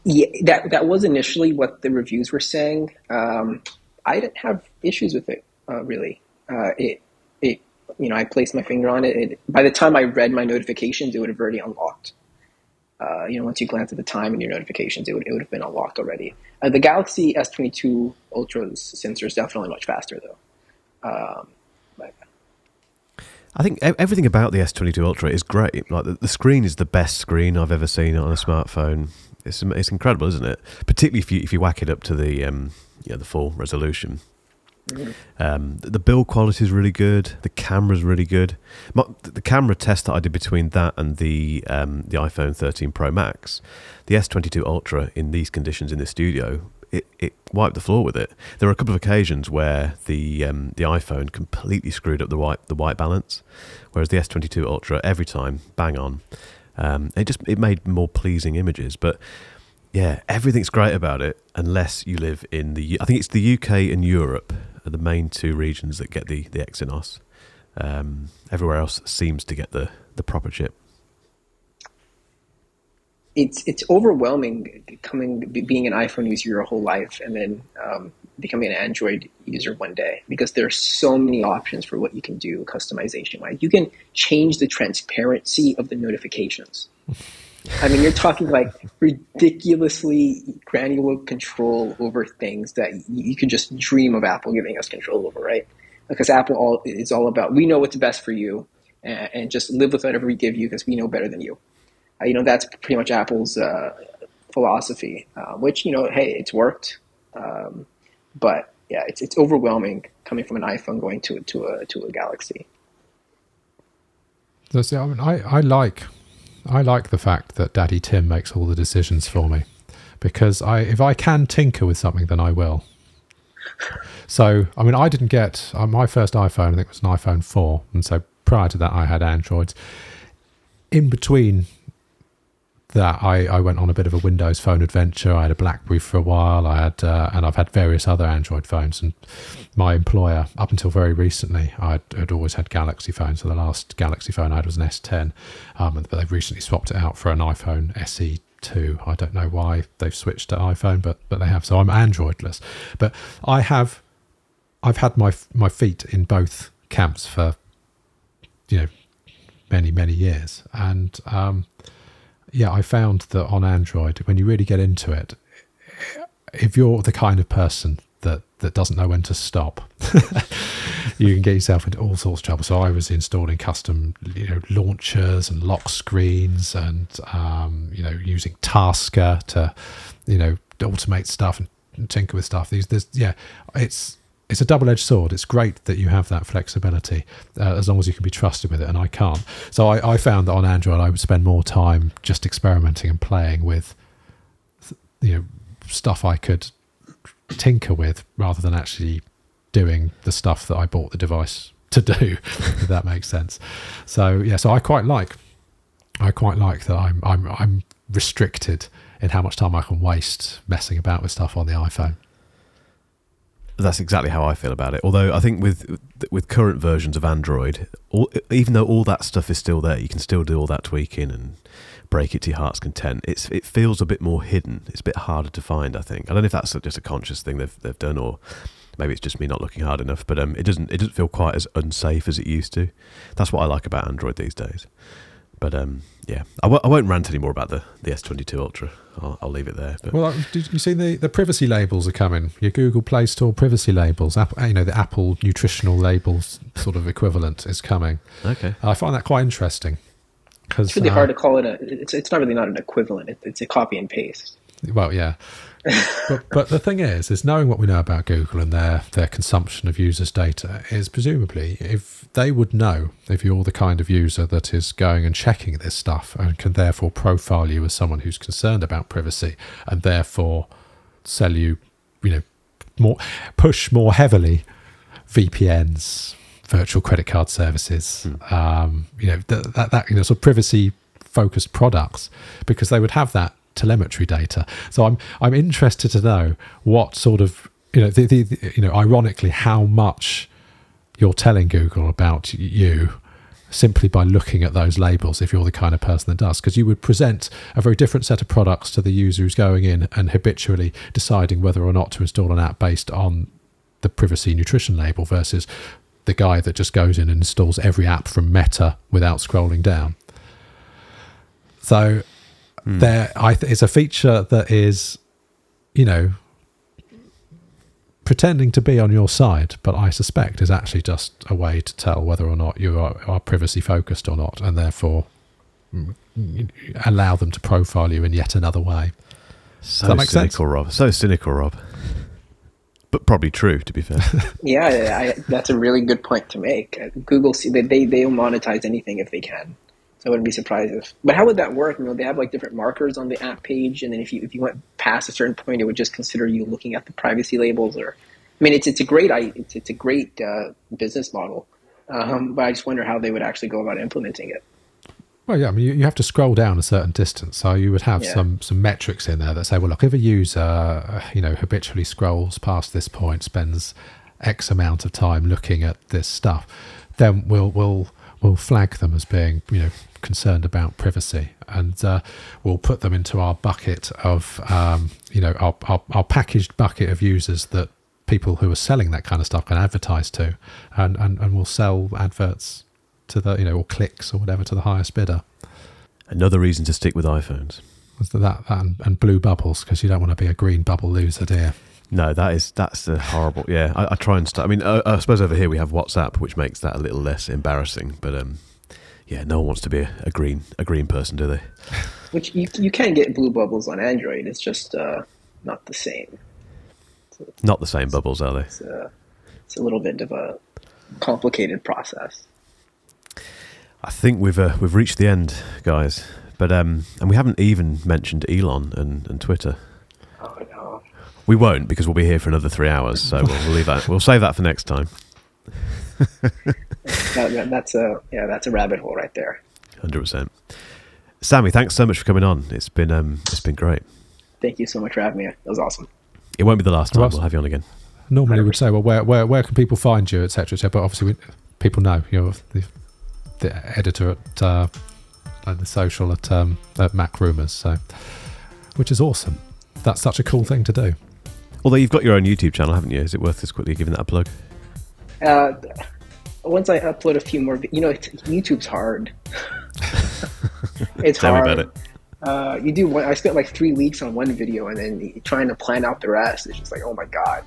Speaker 3: Yeah, that that was initially what the reviews were saying. Um, I didn't have issues with it uh, really. Uh, it it you know I placed my finger on it. it. By the time I read my notifications, it would have already unlocked. Uh, you know, once you glance at the time in your notifications, it would it would have been unlocked already. Uh, the Galaxy S22 Ultra's sensor is definitely much faster though. Um,
Speaker 1: I think everything about the S22 Ultra is great. Like the, the screen is the best screen I've ever seen on a smartphone. It's it's incredible, isn't it? Particularly if you if you whack it up to the um, you know, the full resolution. Um, the build quality is really good. The camera's really good. My, the camera test that I did between that and the um, the iPhone 13 Pro Max, the S22 Ultra in these conditions in the studio, it, it wiped the floor with it. There were a couple of occasions where the um, the iPhone completely screwed up the white the white balance, whereas the S22 Ultra every time bang on. Um, it just it made more pleasing images, but yeah, everything's great about it unless you live in the. I think it's the UK and Europe are the main two regions that get the the Exynos. Um, everywhere else seems to get the the proper chip.
Speaker 3: it's it's overwhelming coming being an iPhone user your whole life and then um, becoming an Android user one day because there are so many options for what you can do customization wise. You can change the transparency of the notifications. I mean, you're talking like ridiculously granular control over things that you can just dream of Apple giving us control over, right? Because Apple all is all about we know what's best for you, and, and just live with whatever we give you because we know better than you. Uh, you know, that's pretty much Apple's uh, philosophy, uh, which you know, hey, it's worked, um, but yeah, it's it's overwhelming coming from an iPhone going to to a to a Galaxy.
Speaker 2: So, see, I, mean, I, I like I like the fact that Daddy Tim makes all the decisions for me because I if I can tinker with something, then I will. So, I mean, I didn't get uh, my first iPhone. I think it was an iPhone four, and so prior to that, I had Androids. In between that, I, I went on a bit of a Windows Phone adventure. I had a BlackBerry for a while. I had, uh, and I've had various other Android phones. And my employer, up until very recently, I'd, had always had Galaxy phones. So the last Galaxy phone I had was an S10, um, but they've recently swapped it out for an iPhone SE two. I don't know why they've switched to iPhone, but but they have. So I'm Androidless. But I have, I've had my my feet in both camps for, you know, many many years, and um, yeah, I found that on Android, when you really get into it, if you're the kind of person that that doesn't know when to stop, you can get yourself into all sorts of trouble. So I was installing custom, you know, launchers and lock screens, and um, you know, using Tasker to, you know, automate stuff and tinker with stuff. These, there's, yeah, it's it's a double-edged sword. It's great that you have that flexibility uh, as long as you can be trusted with it, and I can't. So I, I, found that on Android, I would spend more time just experimenting and playing with, you know, stuff I could tinker with rather than actually doing the stuff that I bought the device to do. if that makes sense. So yeah, so I quite like, I quite like that I'm I'm I'm restricted in how much time I can waste messing about with stuff on the iPhone.
Speaker 1: That's exactly how I feel about it. Although I think with with current versions of Android, all, even though all that stuff is still there, you can still do all that tweaking and break it to your heart's content. It's it feels a bit more hidden. It's a bit harder to find. I think. I don't know if that's just a conscious thing they've they've done, or maybe it's just me not looking hard enough. But um, it doesn't it doesn't feel quite as unsafe as it used to. That's what I like about Android these days. But um, yeah, I w- I won't rant anymore about the, the S22 Ultra. I'll, I'll leave it there. But.
Speaker 2: Well, did you see the, the privacy labels are coming? Your Google Play Store privacy labels, Apple, you know, the Apple nutritional labels sort of equivalent is coming.
Speaker 1: Okay,
Speaker 2: I find that quite interesting.
Speaker 3: Cause, it's really uh, hard to call it a. It's it's not really not an equivalent. It, it's a copy and paste.
Speaker 2: Well, yeah, but but the thing is, is knowing what we know about Google and their their consumption of users' data is presumably if they would know if you're the kind of user that is going and checking this stuff and can therefore profile you as someone who's concerned about privacy and therefore sell you, you know, more push more heavily VPNs, virtual credit card services, hmm. um, you know, that, that that you know sort of privacy focused products because they would have that telemetry data. So I'm I'm interested to know what sort of you know the, the, the, you know ironically how much you're telling Google about you simply by looking at those labels if you're the kind of person that does because you would present a very different set of products to the user who's going in and habitually deciding whether or not to install an app based on the privacy nutrition label versus the guy that just goes in and installs every app from meta without scrolling down so
Speaker 1: Hmm.
Speaker 2: there I th- it's a feature that is you know pretending to be on your side but i suspect is actually just a way to tell whether or not you are, are privacy focused or not and therefore mm, allow them to profile you in yet another way
Speaker 1: So
Speaker 2: that make sense?
Speaker 1: cynical, Rob. So cynical, Rob. But probably true, to be fair.
Speaker 3: Yeah, I, that's a really good point to make. Uh, Google, see, they, they they'll monetize anything if they can. I wouldn't be surprised if. But how would that work? You know, they have like different markers on the app page, and then if you if you went past a certain point, it would just consider you looking at the privacy labels. Or, I mean, it's it's a great it's it's a great uh, business model. Um, but I just wonder how they would actually go about implementing it.
Speaker 2: Well, yeah, I mean, you, you have to scroll down a certain distance, so you would have
Speaker 3: Yeah.
Speaker 2: some some metrics in there that say, well, look, if a user, uh, you know, habitually scrolls past this point, spends X amount of time looking at this stuff, then we'll we'll we'll flag them as being, you know, concerned about privacy, and uh, we'll put them into our bucket of, um, you know, our, our our packaged bucket of users that people who are selling that kind of stuff can advertise to, and and, and we'll sell adverts to the you know or clicks or whatever to the highest bidder.
Speaker 1: Another reason to stick with iPhones.
Speaker 2: That, that and, and blue bubbles because you don't want to be a green bubble loser, you?
Speaker 1: No, that is that's the horrible. Yeah, I, I try and start. I mean, uh, I suppose over here we have WhatsApp, which makes that a little less embarrassing. But um, yeah, no one wants to be a, a green a green person, do they?
Speaker 3: Which you you can get blue bubbles on Android. It's just uh, not the same.
Speaker 1: Not the same bubbles, are they?
Speaker 3: It's, uh, it's a little bit of a complicated process.
Speaker 1: I think we've uh, we've reached the end, guys. But um, and we haven't even mentioned Elon and, and Twitter.
Speaker 3: Oh.
Speaker 1: We won't because we'll be here for another three hours. So we'll, we'll leave that. We'll save that for next time.
Speaker 3: That, that, that's a yeah, that's a rabbit hole right there.
Speaker 1: Hundred percent. Sammy, thanks so much for coming on. It's been um, it's been great.
Speaker 3: Thank you so much for having me. That was awesome.
Speaker 1: It won't be the last time.
Speaker 2: Ross?
Speaker 1: We'll have you on again.
Speaker 2: Normally we'd say, well, where where where can people find you, etc., etc. But obviously, we, people know you're the, the editor at uh, and the social at um, at MacRumors, so which is awesome. That's such a cool thing to do.
Speaker 1: Although you've got your own YouTube channel, haven't you? Is it worth us quickly giving that a plug?
Speaker 3: Uh, once I upload a few more, vi- you know, it's, YouTube's hard. it's hard.
Speaker 1: Tell me
Speaker 3: hard.
Speaker 1: about it.
Speaker 3: Uh, you do one. I spent like three weeks on one video, and then trying to plan out the rest. It's just like, oh my god.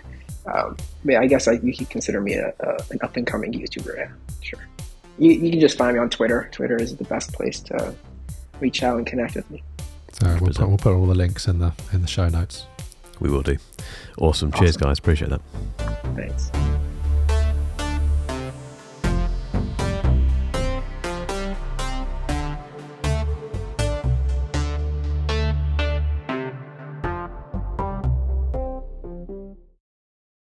Speaker 3: Um, but yeah, I guess I, you could consider me a, a, an up and coming YouTuber. Yeah, sure. You, you can just find me on Twitter. Twitter is the best place to reach out and connect with me.
Speaker 2: So we'll put, we'll put all the links in the in the show notes.
Speaker 1: We will do. Awesome. Cheers, guys. Appreciate that.
Speaker 3: Thanks.